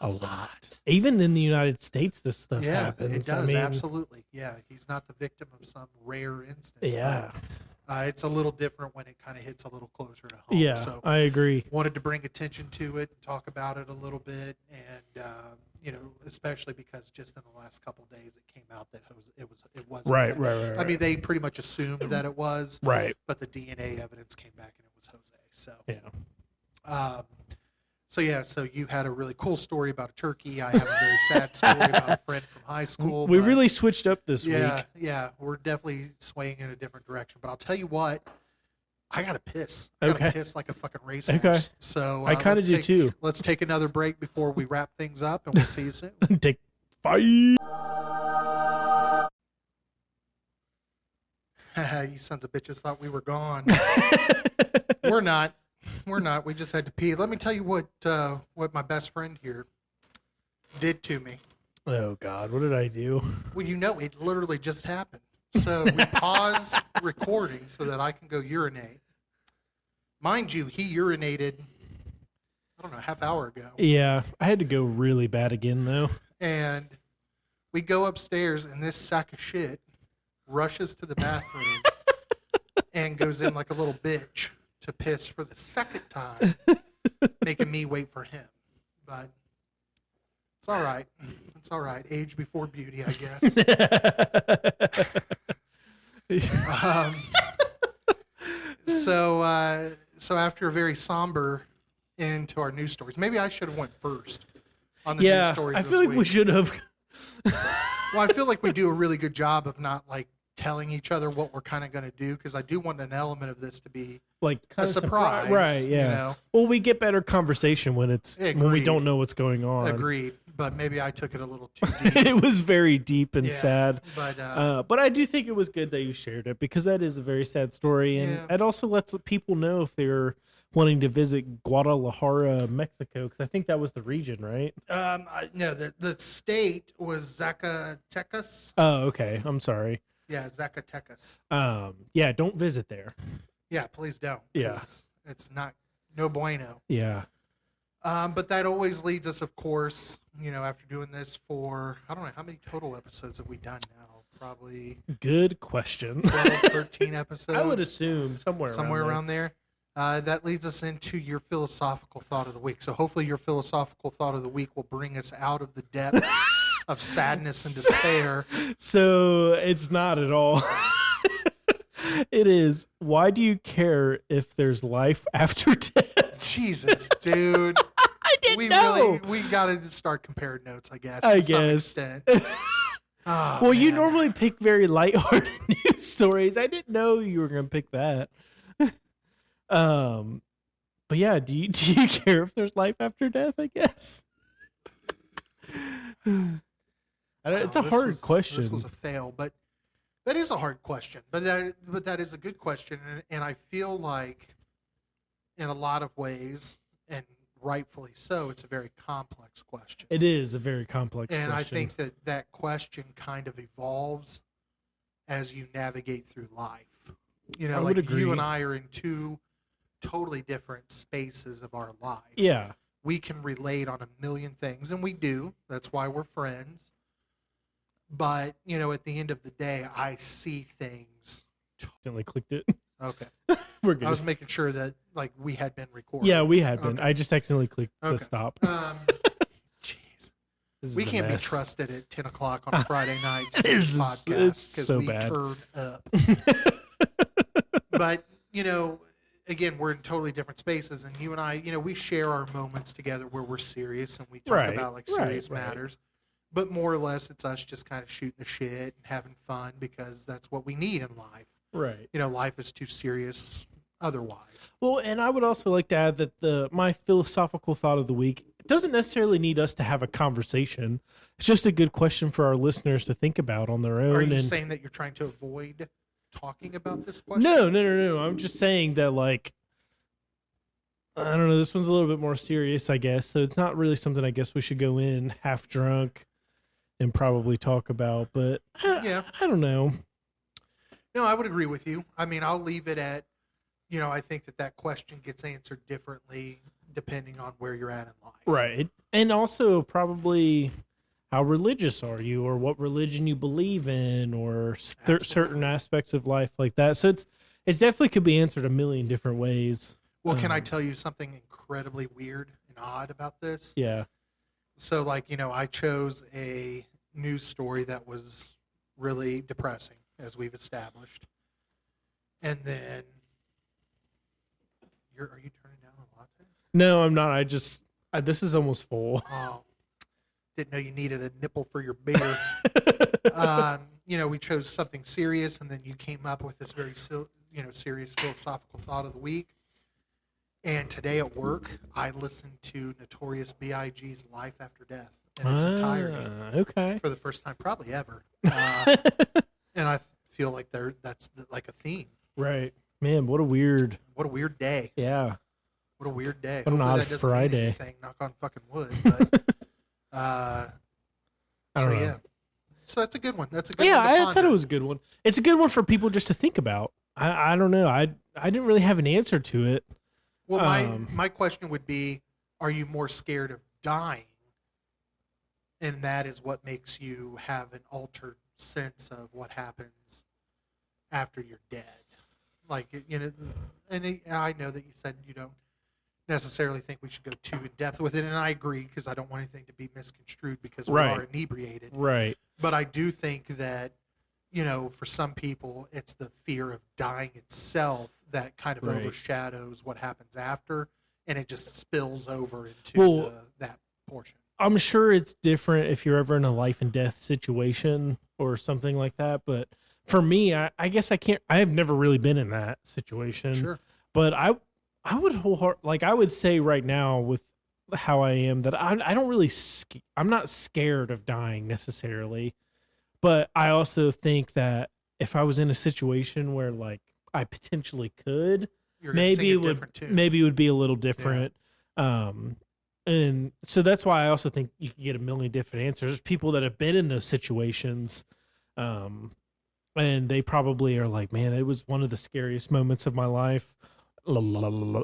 A lot. Even in the United States, this stuff yeah, happens. it does I mean, absolutely. Yeah, he's not the victim of some rare instance. Yeah. but, uh, it's a little different when it kind of hits a little closer to home. Yeah, So I agree. wanted to bring attention to it, talk about it a little bit, and um, you know, especially because just in the last couple days it came out that it was it was it was Right, right, right, I mean, they pretty much assumed that it was, Right. but the DNA evidence came back and it was Jose. So, Yeah. um, so yeah, so you had a really cool story about a turkey. I have a very sad story about a friend from high school. we really switched up this yeah, week. yeah, yeah, we're definitely swaying in a different direction. But I'll tell you what, I gotta piss. I gotta Okay. piss like a fucking racehorse. Okay. So uh, I kinda do take- too. Let's take another break before we wrap things up, and we'll see you soon. Take fight. you sons of bitches thought we were gone. we're not. We're not. We just had to pee. Let me tell you what uh, what my best friend here did to me. oh God, what did I do? Well, you know, it literally just happened. So we pause recording so that I can go urinate. Mind you, he urinated. I don't know, half hour ago, Yeah, I had to go really bad again though. and we go upstairs, and this sack of shit rushes to the bathroom and goes in like a little bitch to piss for the second time, making me wait for him. But it's all right. It's all right. Age before beauty, I guess. Um, so, uh, so after a very somber end to our news stories, maybe I should have went first on the news yeah, stories. I this feel like week. we should have. Well, I feel like we do a really good job of not like telling each other what we're kind of going to do because I do want an element of this to be like a of surprise, right? Yeah. You know, Well, we get better conversation when it's when we don't know what's going on. agreed. But maybe I took it a little too deep. it was very deep and Yeah. sad. But uh, Uh, but I do think it was good that you shared it because that is a very sad story, and Yeah. it also lets people know if they're wanting to visit Guadalajara, Mexico, because I think that was the region, right? um, I, no, the the state was Zacatecas. Oh, okay. I'm sorry. Yeah, Zacatecas. Um, yeah, don't visit there. Yeah, please don't. Yeah. it's not no bueno. Yeah, Um, but that always leads us, of course, you know, after doing this for I don't know how many total episodes have we done now? Probably good question. 12, 13 episodes. I would assume somewhere somewhere around, around there. Uh, that leads us into your philosophical thought of the week. So hopefully, your philosophical thought of the week will bring us out of the depths of sadness and despair. So it's not at all. it is. Why do you care if there's life after death? Jesus, dude. I didn't we know. really we got to start comparing notes, I guess. I to some guess. extent. Ah, well, you man. normally pick very lighthearted news stories. I didn't know you were going to pick that. Um, but yeah, do you do you care if there's life after death? I guess. It's a this hard was- question. This was a fail, but that is a hard question. But that, but that is a good question, and, and I feel like, in a lot of ways, and rightfully so, it's a very complex question. it is a very complex question. and I think that that question kind of evolves as you navigate through life. You know, I like you and I are in two totally different spaces of our life. yeah, we can relate on a million things, and we do. That's why we're friends. But you know, at the end of the day, I see things. accidentally clicked it. Okay, We're good. I was making sure that like we had been recording. yeah, we had been. Okay. I just accidentally clicked Okay. the stop. Um, jeez, This is we a can't be trusted at ten o'clock on a Friday night to do It's this just- podcast it's because so we bad. turn up. but you know again we're in totally different spaces and you and i you know we share our moments together where we're serious and we talk Right, about like right, serious right. matters but more or less it's us just kind of shooting the shit and having fun because that's what we need in life right. you know life is too serious otherwise Well, and I would also like to add that the my philosophical thought of the week doesn't necessarily need us to have a conversation. It's just a good question for our listeners to think about on their own. are you and saying that you're trying to avoid talking about this question no, no, no, no. I'm just saying that like I don't know. This one's a little bit more serious, I guess. So it's not really something I guess we should go in half drunk and probably talk about. But I, yeah I don't know. no i would agree with you i mean i'll leave it at you know i think that that question gets answered differently depending on where you're at in life Right. And also probably how religious are you or what religion you believe in or cer- certain aspects of life like that. So it's it definitely could be answered a million different ways. Well, can I Um, tell you something incredibly weird and odd about this? Yeah. So, like, you know, I chose a news story that was really depressing, as we've established. And then, you're, are you turning down a latte? No, I'm not. I just I, this is almost full. Oh, didn't know you needed a nipple for your beer. um, you know, we chose something serious, and then you came up with this very, you know, serious philosophical thought of the week. And today at work, I listened to Notorious B.I.G.'s "Life After Death" in its entirety Ah, okay. for the first time, probably ever. Uh, and I feel like there, that's the, like a theme. right. Man, what a weird. What a weird day! Yeah. What a weird day! What an odd Friday. anything, knock on fucking wood. But uh, I so know. yeah, so that's a good one. That's a good Yeah, one. to I thought it was a good one. It's a good one for people just to think about. I, I don't know. I I didn't really have an answer to it. Well, my Um, my question would be: Are you more scared of dying, and that is what makes you have an altered sense of what happens after you're dead? Like you know, and it- I know that you said you don't necessarily think we should go too in depth with it, and I agree because I don't want anything to be misconstrued because we Right. are inebriated. Right. But I do think that, you know, for some people, it's the fear of dying itself that kind of Right. overshadows what happens after, and it just spills over into Well- the, that portion. I'm sure it's different if you're ever in a life and death situation or something like that. But for me, I, I guess I can't. I have never really been in that situation. Sure. But I, I would wholeheart like I would say right now with how I am that I, I don't really. I'm not scared of dying necessarily, but I also think that if I was in a situation where like I potentially could, You're maybe it would maybe it would be a little different. Um and so that's why i also think you can get a million different answers. There's people that have been in those situations um and they probably are like man it was one of the scariest moments of my life. La, la, la.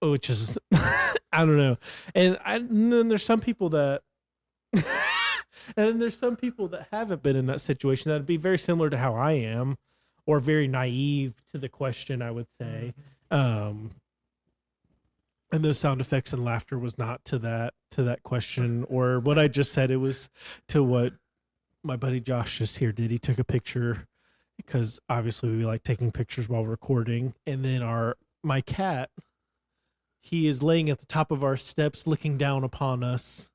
which is i don't know. And, I, and then there's some people that and then there's some people that haven't been in that situation that'd be very similar to how i am or very naive to the question i would say. Um and those sound effects and laughter was not to that to that question or what i just said. It was to what my buddy josh just here did. He took a picture because obviously we like taking pictures while recording. And then our my cat he is laying at the top of our steps looking down upon us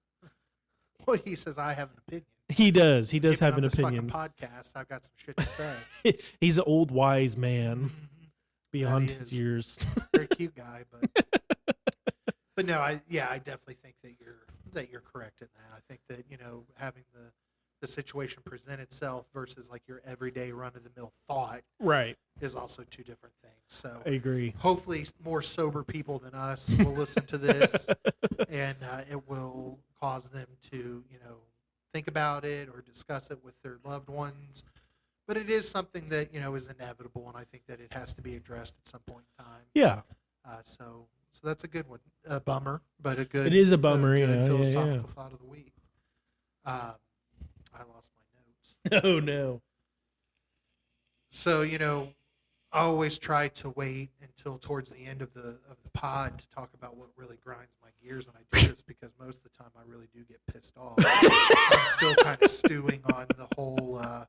Well, he says I have an opinion. he does he does Given have on an this fucking opinion Podcast. I've got some shit to say. he's an old wise man Mhm. beyond That his is. years. Very cute guy, but but no, I yeah, I definitely think that you're that you're correct in that. I think that you know having the the situation present itself versus like your everyday run of the mill thought right. is also two different things. So I agree. hopefully more sober people than us will listen to this and uh, it will cause them to you know think about it or discuss it with their loved ones but it is something that you know is inevitable and i think that it has to be addressed at some point in time Yeah. uh, so so that's a good one a bummer but a good It is a bummer, good yeah, yeah, philosophical yeah. thought of the week um, i lost my notes Oh no. So you know, I always try to wait until towards the end of the of the pod to talk about what really grinds gears, and I do this because most of the time I really do get pissed off. I'm still kind of stewing on the whole uh,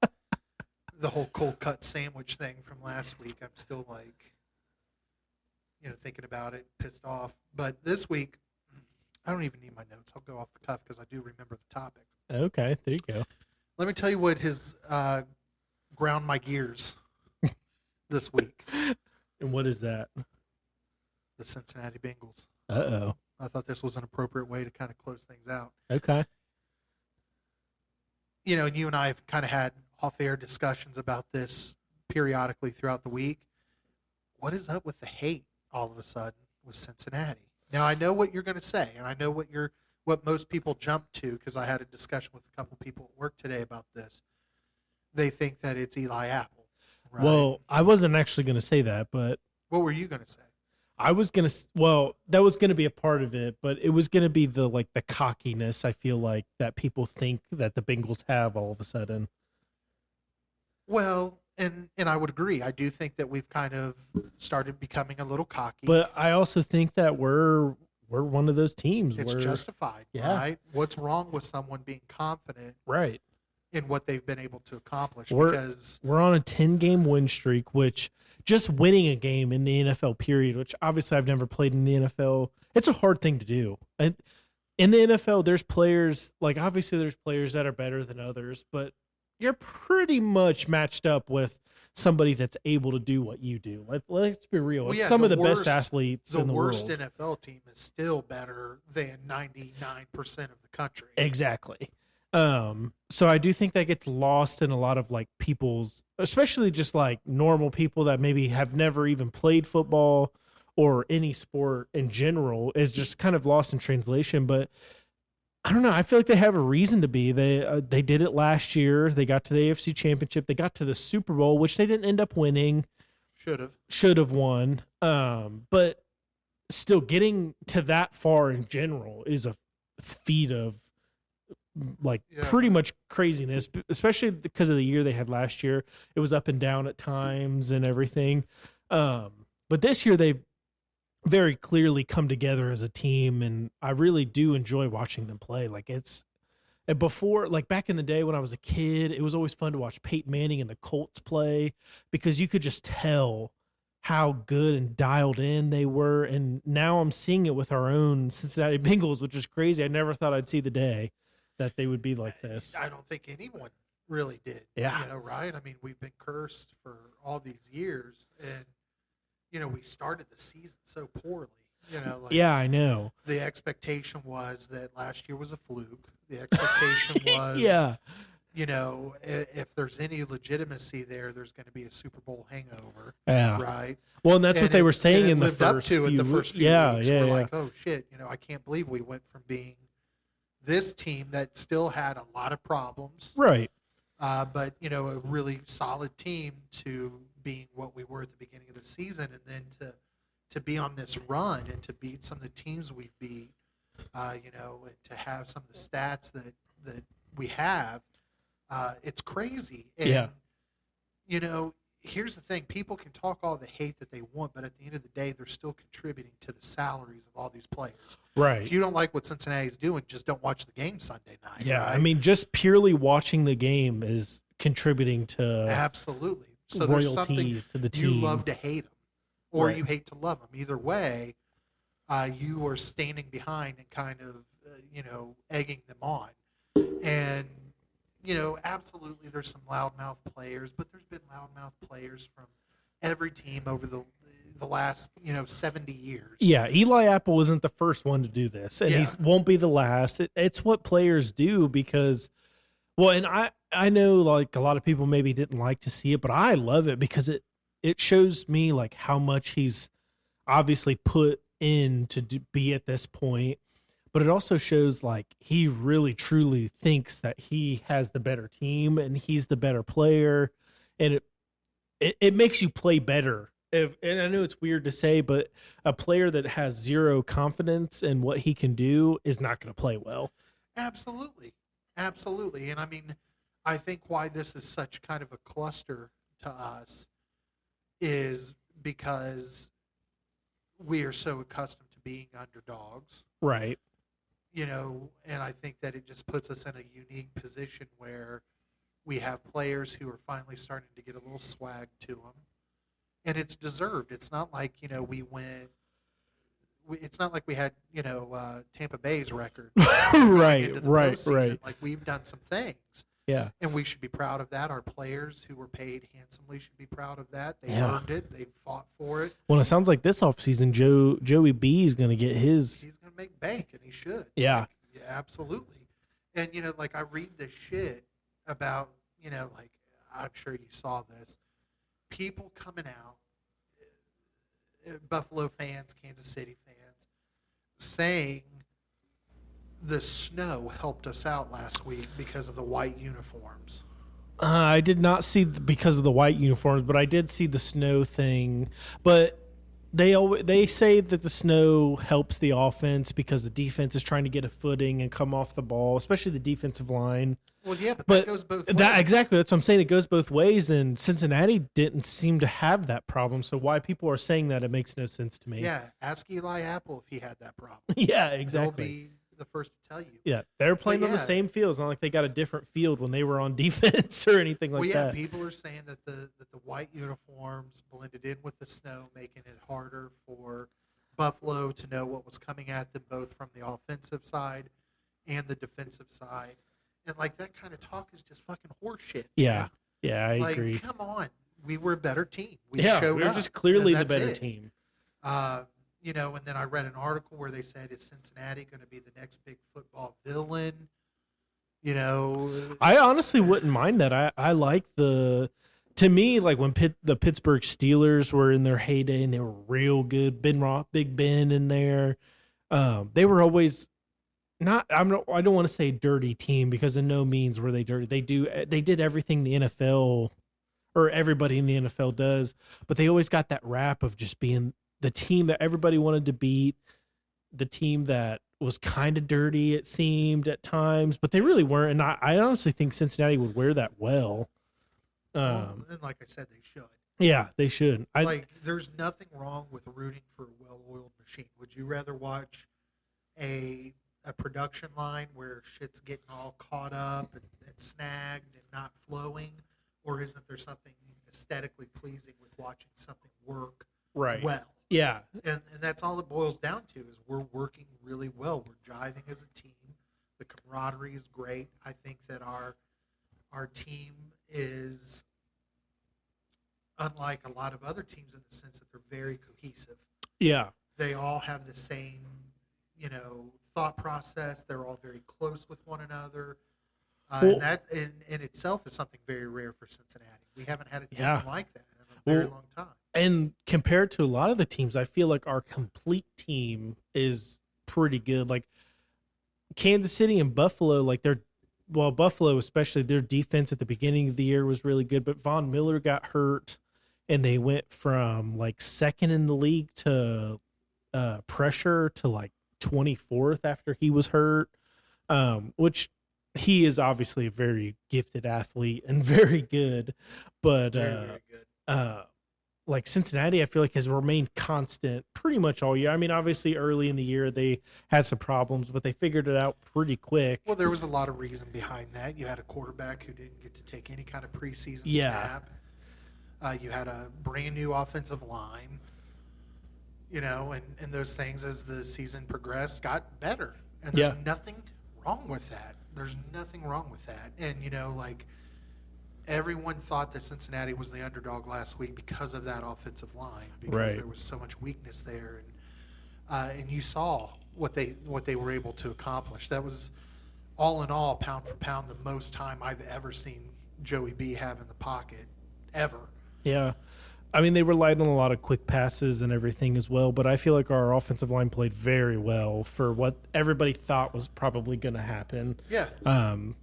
the whole cold cut sandwich thing from last week. I'm still like, you know, thinking about it, pissed off. But this week, I don't even need my notes. I'll go off the cuff because I do remember the topic. Okay, there you go. Let me tell you what has uh, ground my gears this week. And what is that? The Cincinnati Bengals. Uh oh. I thought this was an appropriate way to kind of close things out. Okay. You know, and you and I have kind of had off-air discussions about this periodically throughout the week. What is up with the hate all of a sudden with Cincinnati? Now I know what you're going to say, and I know what you're what most people jump to because I had a discussion with a couple people at work today about this. They think that it's Eli Apple. Right? Well, I wasn't actually going to say that, but what were you going to say? I was going to well, that was going to be a part of it, but it was going to be the like the cockiness I feel like that people think that the Bengals have all of a sudden. Well, and and I would agree. I do think that we've kind of started becoming a little cocky. But I also think that we're we're one of those teams it's where justified, Yeah. right? What's wrong with someone being confident right. in what they've been able to accomplish? We're- because We're on a 10 game win streak, which just winning a game in the NFL period, which obviously I've never played in the NFL, it's a hard thing to do. And in the NFL, there's players, like obviously there's players that are better than others, but you're pretty much matched up with somebody that's able to do what you do. Let, let's be real. Well, yeah, some the of the worst- best athletes the in the worst world. NFL team is still better than ninety nine percent of the country. Exactly. Um, so I do think that gets lost in a lot of like people's, especially just like normal people that maybe have never even played football or any sport in general is just kind of lost in translation. But I don't know. I feel like they have a reason to be. They uh, they did it last year. They got to the AFC Championship. They got to the Super Bowl, which they didn't end up winning. Should have. Should have won. Um, but still getting to that far in general is a feat of like Yeah. pretty much craziness, especially because of the year they had last year. It was up and down at times and everything. Um, but this year they've very clearly come together as a team, and I really do enjoy watching them play. Like it's and before, like back in the day when I was a kid, it was always fun to watch Peyton Manning and the Colts play because you could just tell how good and dialed in they were. And now I'm seeing it with our own Cincinnati Bengals, which is crazy. I never thought I'd see the day that they would be like uh, this. I don't think anyone really did. Yeah. You know, right? I mean, we've been cursed for all these years, and you know, we started the season so poorly. You know, like Yeah, I know. the expectation was that last year was a fluke. The expectation was, yeah. you know, if there's any legitimacy there, there's going to be a Super Bowl hangover, Yeah. right? Well, and that's And what they were saying in the first up to it few the first few yeah, weeks. Yeah, We're yeah. like, oh shit, you know, I can't believe we went from being this team that still had a lot of problems, right. uh, but you know, a really solid team to being what we were at the beginning of the season, and then to to be on this run and to beat some of the teams we've beat, uh, you know, and to have some of the stats that that we have, uh, it's crazy. And, Yeah. You know, here's the thing: people can talk all the hate that they want, but at the end of the day, they're still contributing to the salaries of all these players. Right. If you don't like what Cincinnati's doing, just don't watch the game Sunday night. Yeah, I mean, just purely watching the game is contributing to absolutely. So there's something to the team. you love to hate them, or Right. you hate to love them. Either way, uh, you are standing behind and kind of, uh, you know, egging them on. And you know, absolutely, there's some loudmouth players, but there's been loudmouth players from every team over the the last you know seventy years. Yeah, Eli Apple isn't the first one to do this, and he won't be the last. It, it's what players do because, well, and I I know like a lot of people maybe didn't like to see it, but I love it because it it shows me like how much he's obviously put in to do, be at this point, but it also shows like he really truly thinks that he has the better team and he's the better player, and it it, it makes you play better. If, and I know it's weird to say, but a player that has zero confidence in what he can do is not going to play well. Absolutely. Absolutely. And I mean, I think why this is such kind of a cluster to us is because we are so accustomed to being underdogs, Right. You know, and I think that it just puts us in a unique position where we have players who are finally starting to get a little swag to them. And it's deserved. It's not like, you know, we went we, it's not like we had, you know, uh, Tampa Bay's record right. Right. postseason. Right. Like we've done some things, Yeah. and we should be proud of that. Our players who were paid handsomely should be proud of that. They Yeah. earned it. They fought for it. Well, it sounds like this offseason, Joe Joey B is going to get his. He's going to make bank, and he should. Yeah. Like, yeah, absolutely. And you know, like I read this shit about, you know, like I'm sure you saw this. People coming out, uh, Buffalo fans, Kansas City fans, saying the snow helped us out last week because of the white uniforms. Uh, I did not see the, because of the white uniforms, but I did see the snow thing. But they always, they say that the snow helps the offense because the defense is trying to get a footing and come off the ball, especially the defensive line. Well, yeah, but, But that goes both ways. That exactly. That's what I'm saying. It goes both ways, and Cincinnati didn't seem to have that problem. So why people are saying that it makes no sense to me. Yeah, ask Eli Apple if he had that problem. yeah, exactly. The first to tell you. Yeah, they're playing on the same field. It's not like they got a different field when they were on defense or anything like well, yeah, that. people are saying that the that the white uniforms blended in with the snow, making it harder for Buffalo to know what was coming at them, both from the offensive side and the defensive side. And like that kind of talk is just fucking horseshit. Yeah, man. yeah, I like, agree. come on, we were a better team. We yeah, showed we're up, just clearly the better it. team. Uh, you know, and then I read an article where they said, "Is Cincinnati going to be the next big football villain?" You know, I honestly wouldn't mind that. I I like the. To me, like when Pitt, the Pittsburgh Steelers were in their heyday and they were real good, Ben Roth, Big Ben in there, um, they were always not. I'm not. I don't want to say dirty team because in no means were they dirty. They do. They did everything the NFL or everybody in the NFL does, but they always got that rap of just being the team that everybody wanted to beat, the team that was kind of dirty, it seemed at times, but they really weren't. And I, I honestly think Cincinnati would wear that well. well, Um, and like I said, they should. yeah, they should. I like, there's nothing wrong with rooting for a well-oiled machine. Would you rather watch a a production line where shit's getting all caught up and, and snagged and not flowing, or isn't there something aesthetically pleasing with watching something work right. well? Yeah, and, and that's all it boils down to is we're working really well. We're jiving as a team. The camaraderie is great. I think that our our team is unlike a lot of other teams in the sense that they're very cohesive. Yeah, they all have the same you know thought process. They're all very close with one another. Uh, Well- and that in, in itself is something very rare for cincinnati. We haven't had a team Yeah. like that in a very Well, long time and compared to a lot of the teams, I feel like our complete team is pretty good. Like Kansas City and Buffalo, like they're well, Buffalo especially their defense at the beginning of the year was really good, but Von Miller got hurt, and they went from like second in the league to uh, pressure to like twenty fourth after he was hurt, um, which he is obviously a very gifted athlete and very good, but very, uh, very good uh like Cincinnati, I feel like has remained constant pretty much all year. I mean, obviously early in the year they had some problems, but they figured it out pretty quick. Well, there was a lot of reason behind that. You had a quarterback who didn't get to take any kind of preseason Yeah. snap. Uh, you had a brand new offensive line. You know, and, and those things as the season progressed got better. And there's Yeah. nothing wrong with that. There's nothing wrong with that. And, you know, like everyone thought that Cincinnati was the underdog last week because of that offensive line, because Right. there was so much weakness there, and uh, and you saw what they what they were able to accomplish. That was all in all, pound for pound, the most time I've ever seen Joey B have in the pocket ever. Yeah. I mean, they relied on a lot of quick passes and everything as well, but I feel like our offensive line played very well for what everybody thought was probably going to happen. Yeah, Um,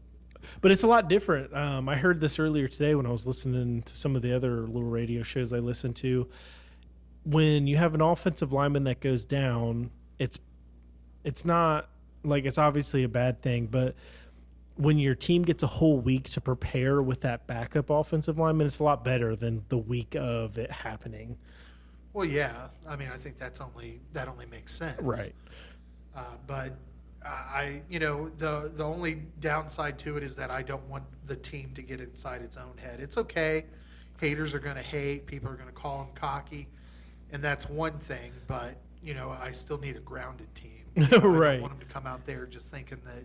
but it's a lot different. Um, I heard this earlier today when I was listening to some of the other little radio shows I listen to. When you have an offensive lineman that goes down, it's it's not like it's obviously a bad thing, but when your team gets a whole week to prepare with that backup offensive lineman, it's a lot better than the week of it happening. well, yeah. I mean, I think that's only that only makes sense, right? Uh, but I, you know, the the only downside to it is that I don't want the team to get inside its own head. It's okay. Haters are going to hate. People are going to call them cocky, and that's one thing. But you know, I still need a grounded team. You know, I Right. don't want them to come out there just thinking that.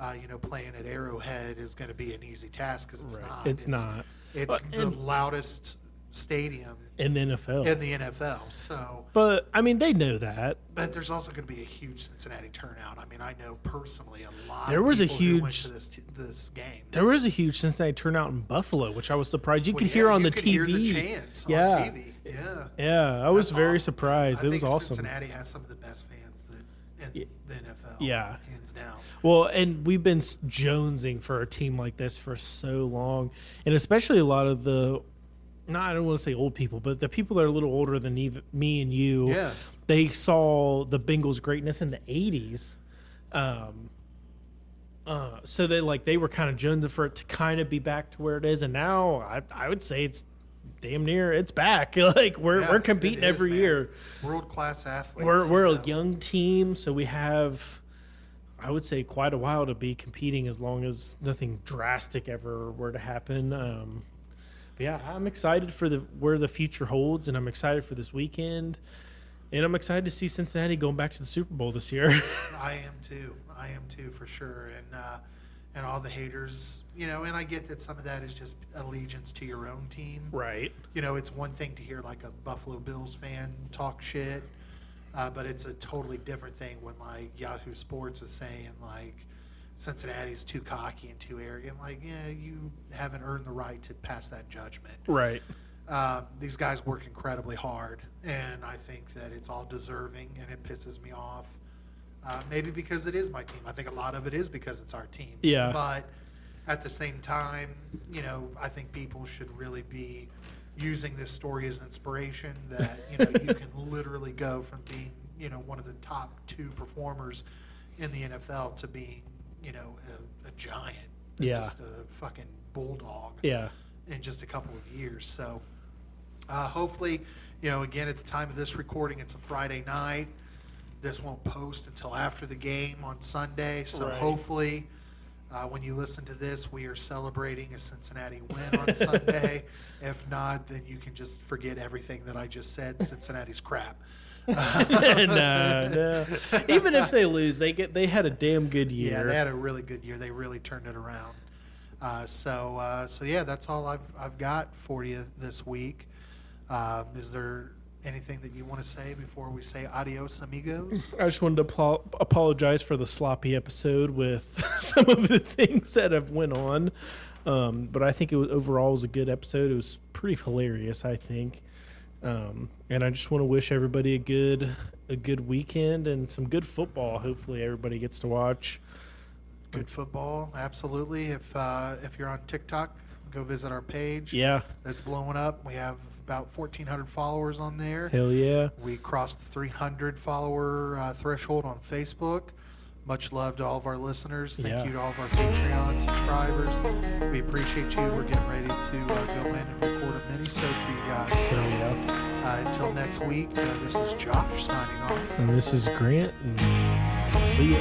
Uh, you know, playing at Arrowhead is going to be an easy task because it's Right. not. It's not. It's But- the and- loudest stadium In the NFL. in the NFL. So, but I mean, they know that. but there's also going to be a huge Cincinnati turnout. I mean, I know personally a lot. There of was a huge- this this game. There was a huge Cincinnati turnout in Buffalo, which I was surprised. You Well, could yeah, hear on you the could TV. Hear the chants Yeah. on TV. Yeah, Yeah, I was very awesome. surprised. I it was awesome. Cincinnati has some of the best fans that in Yeah. the NFL. Yeah. hands down. Well, and we've been jonesing for a team like this for so long, and especially a lot of the. No, I don't want to say old people, but the people that are a little older than even me and you. Yeah. They saw the Bengals' greatness in the '80s, um, uh, so they like they were kind of jonesing for it to kind of be back to where it is, and now I, I would say it's damn near it's back. like we're Yeah, we're competing is, every man. year. World class athletes. We're we're you a young team, so we have, I would say, quite a while to be competing as long as nothing drastic ever were to happen. Um, yeah, I'm excited for the where the future holds, and I'm excited for this weekend, and I'm excited to see Cincinnati going back to the Super Bowl this year. I am too. I am too for sure. And uh, and all the haters, you know, and I get that some of that is just allegiance to your own team. right. You know, it's one thing to hear like a Buffalo Bills fan talk shit, uh, but it's a totally different thing when like Yahoo Sports is saying like Cincinnati's too cocky and too arrogant. Like, yeah, you haven't earned the right to pass that judgment. Right. Um, these guys work incredibly hard, and I think that it's all deserving, and it pisses me off. Uh, maybe because it is my team. I think a lot of it is because it's our team. Yeah. But at the same time, you know, I think people should really be using this story as inspiration that, you know, you can literally go from being, you know, one of the top two performers in the NFL to being, you know, a, a giant. Yeah. Just a fucking bulldog Yeah. in just a couple of years. So uh, hopefully, you know, again, at the time of this recording, it's a Friday night. This won't post until after the game on Sunday. So Right. hopefully, uh, when you listen to this, we are celebrating a Cincinnati win on Sunday. If not, then you can just forget everything that I just said. Cincinnati's crap. no, no. Even if they lose, they get they had a damn good year. Yeah, they had a really good year. They really turned it around. Uh, so, uh, so yeah, that's all I've I've got for you this week. Um, is there anything that you want to say before we say adios, amigos? I just wanted to apo- apologize for the sloppy episode with some of the things that have went on. Um, but I think it was overall was a good episode. It was pretty hilarious, I think. Um, and I just want to wish everybody a good a good weekend and some good football. Hopefully, everybody gets to watch. Good football, absolutely. If uh, if you're on TikTok, go visit our page. Yeah, That's blowing up. We have about 1,400 followers on there. hell yeah. We crossed the 300 follower uh, threshold on Facebook. Much love to all of our listeners. Thank Yeah. you to all of our Patreon subscribers. We appreciate you. We're getting ready to uh, go in and record a mini for you guys. So yeah. Uh, until next week, uh, this is Josh signing off. And this is Grant. And see ya.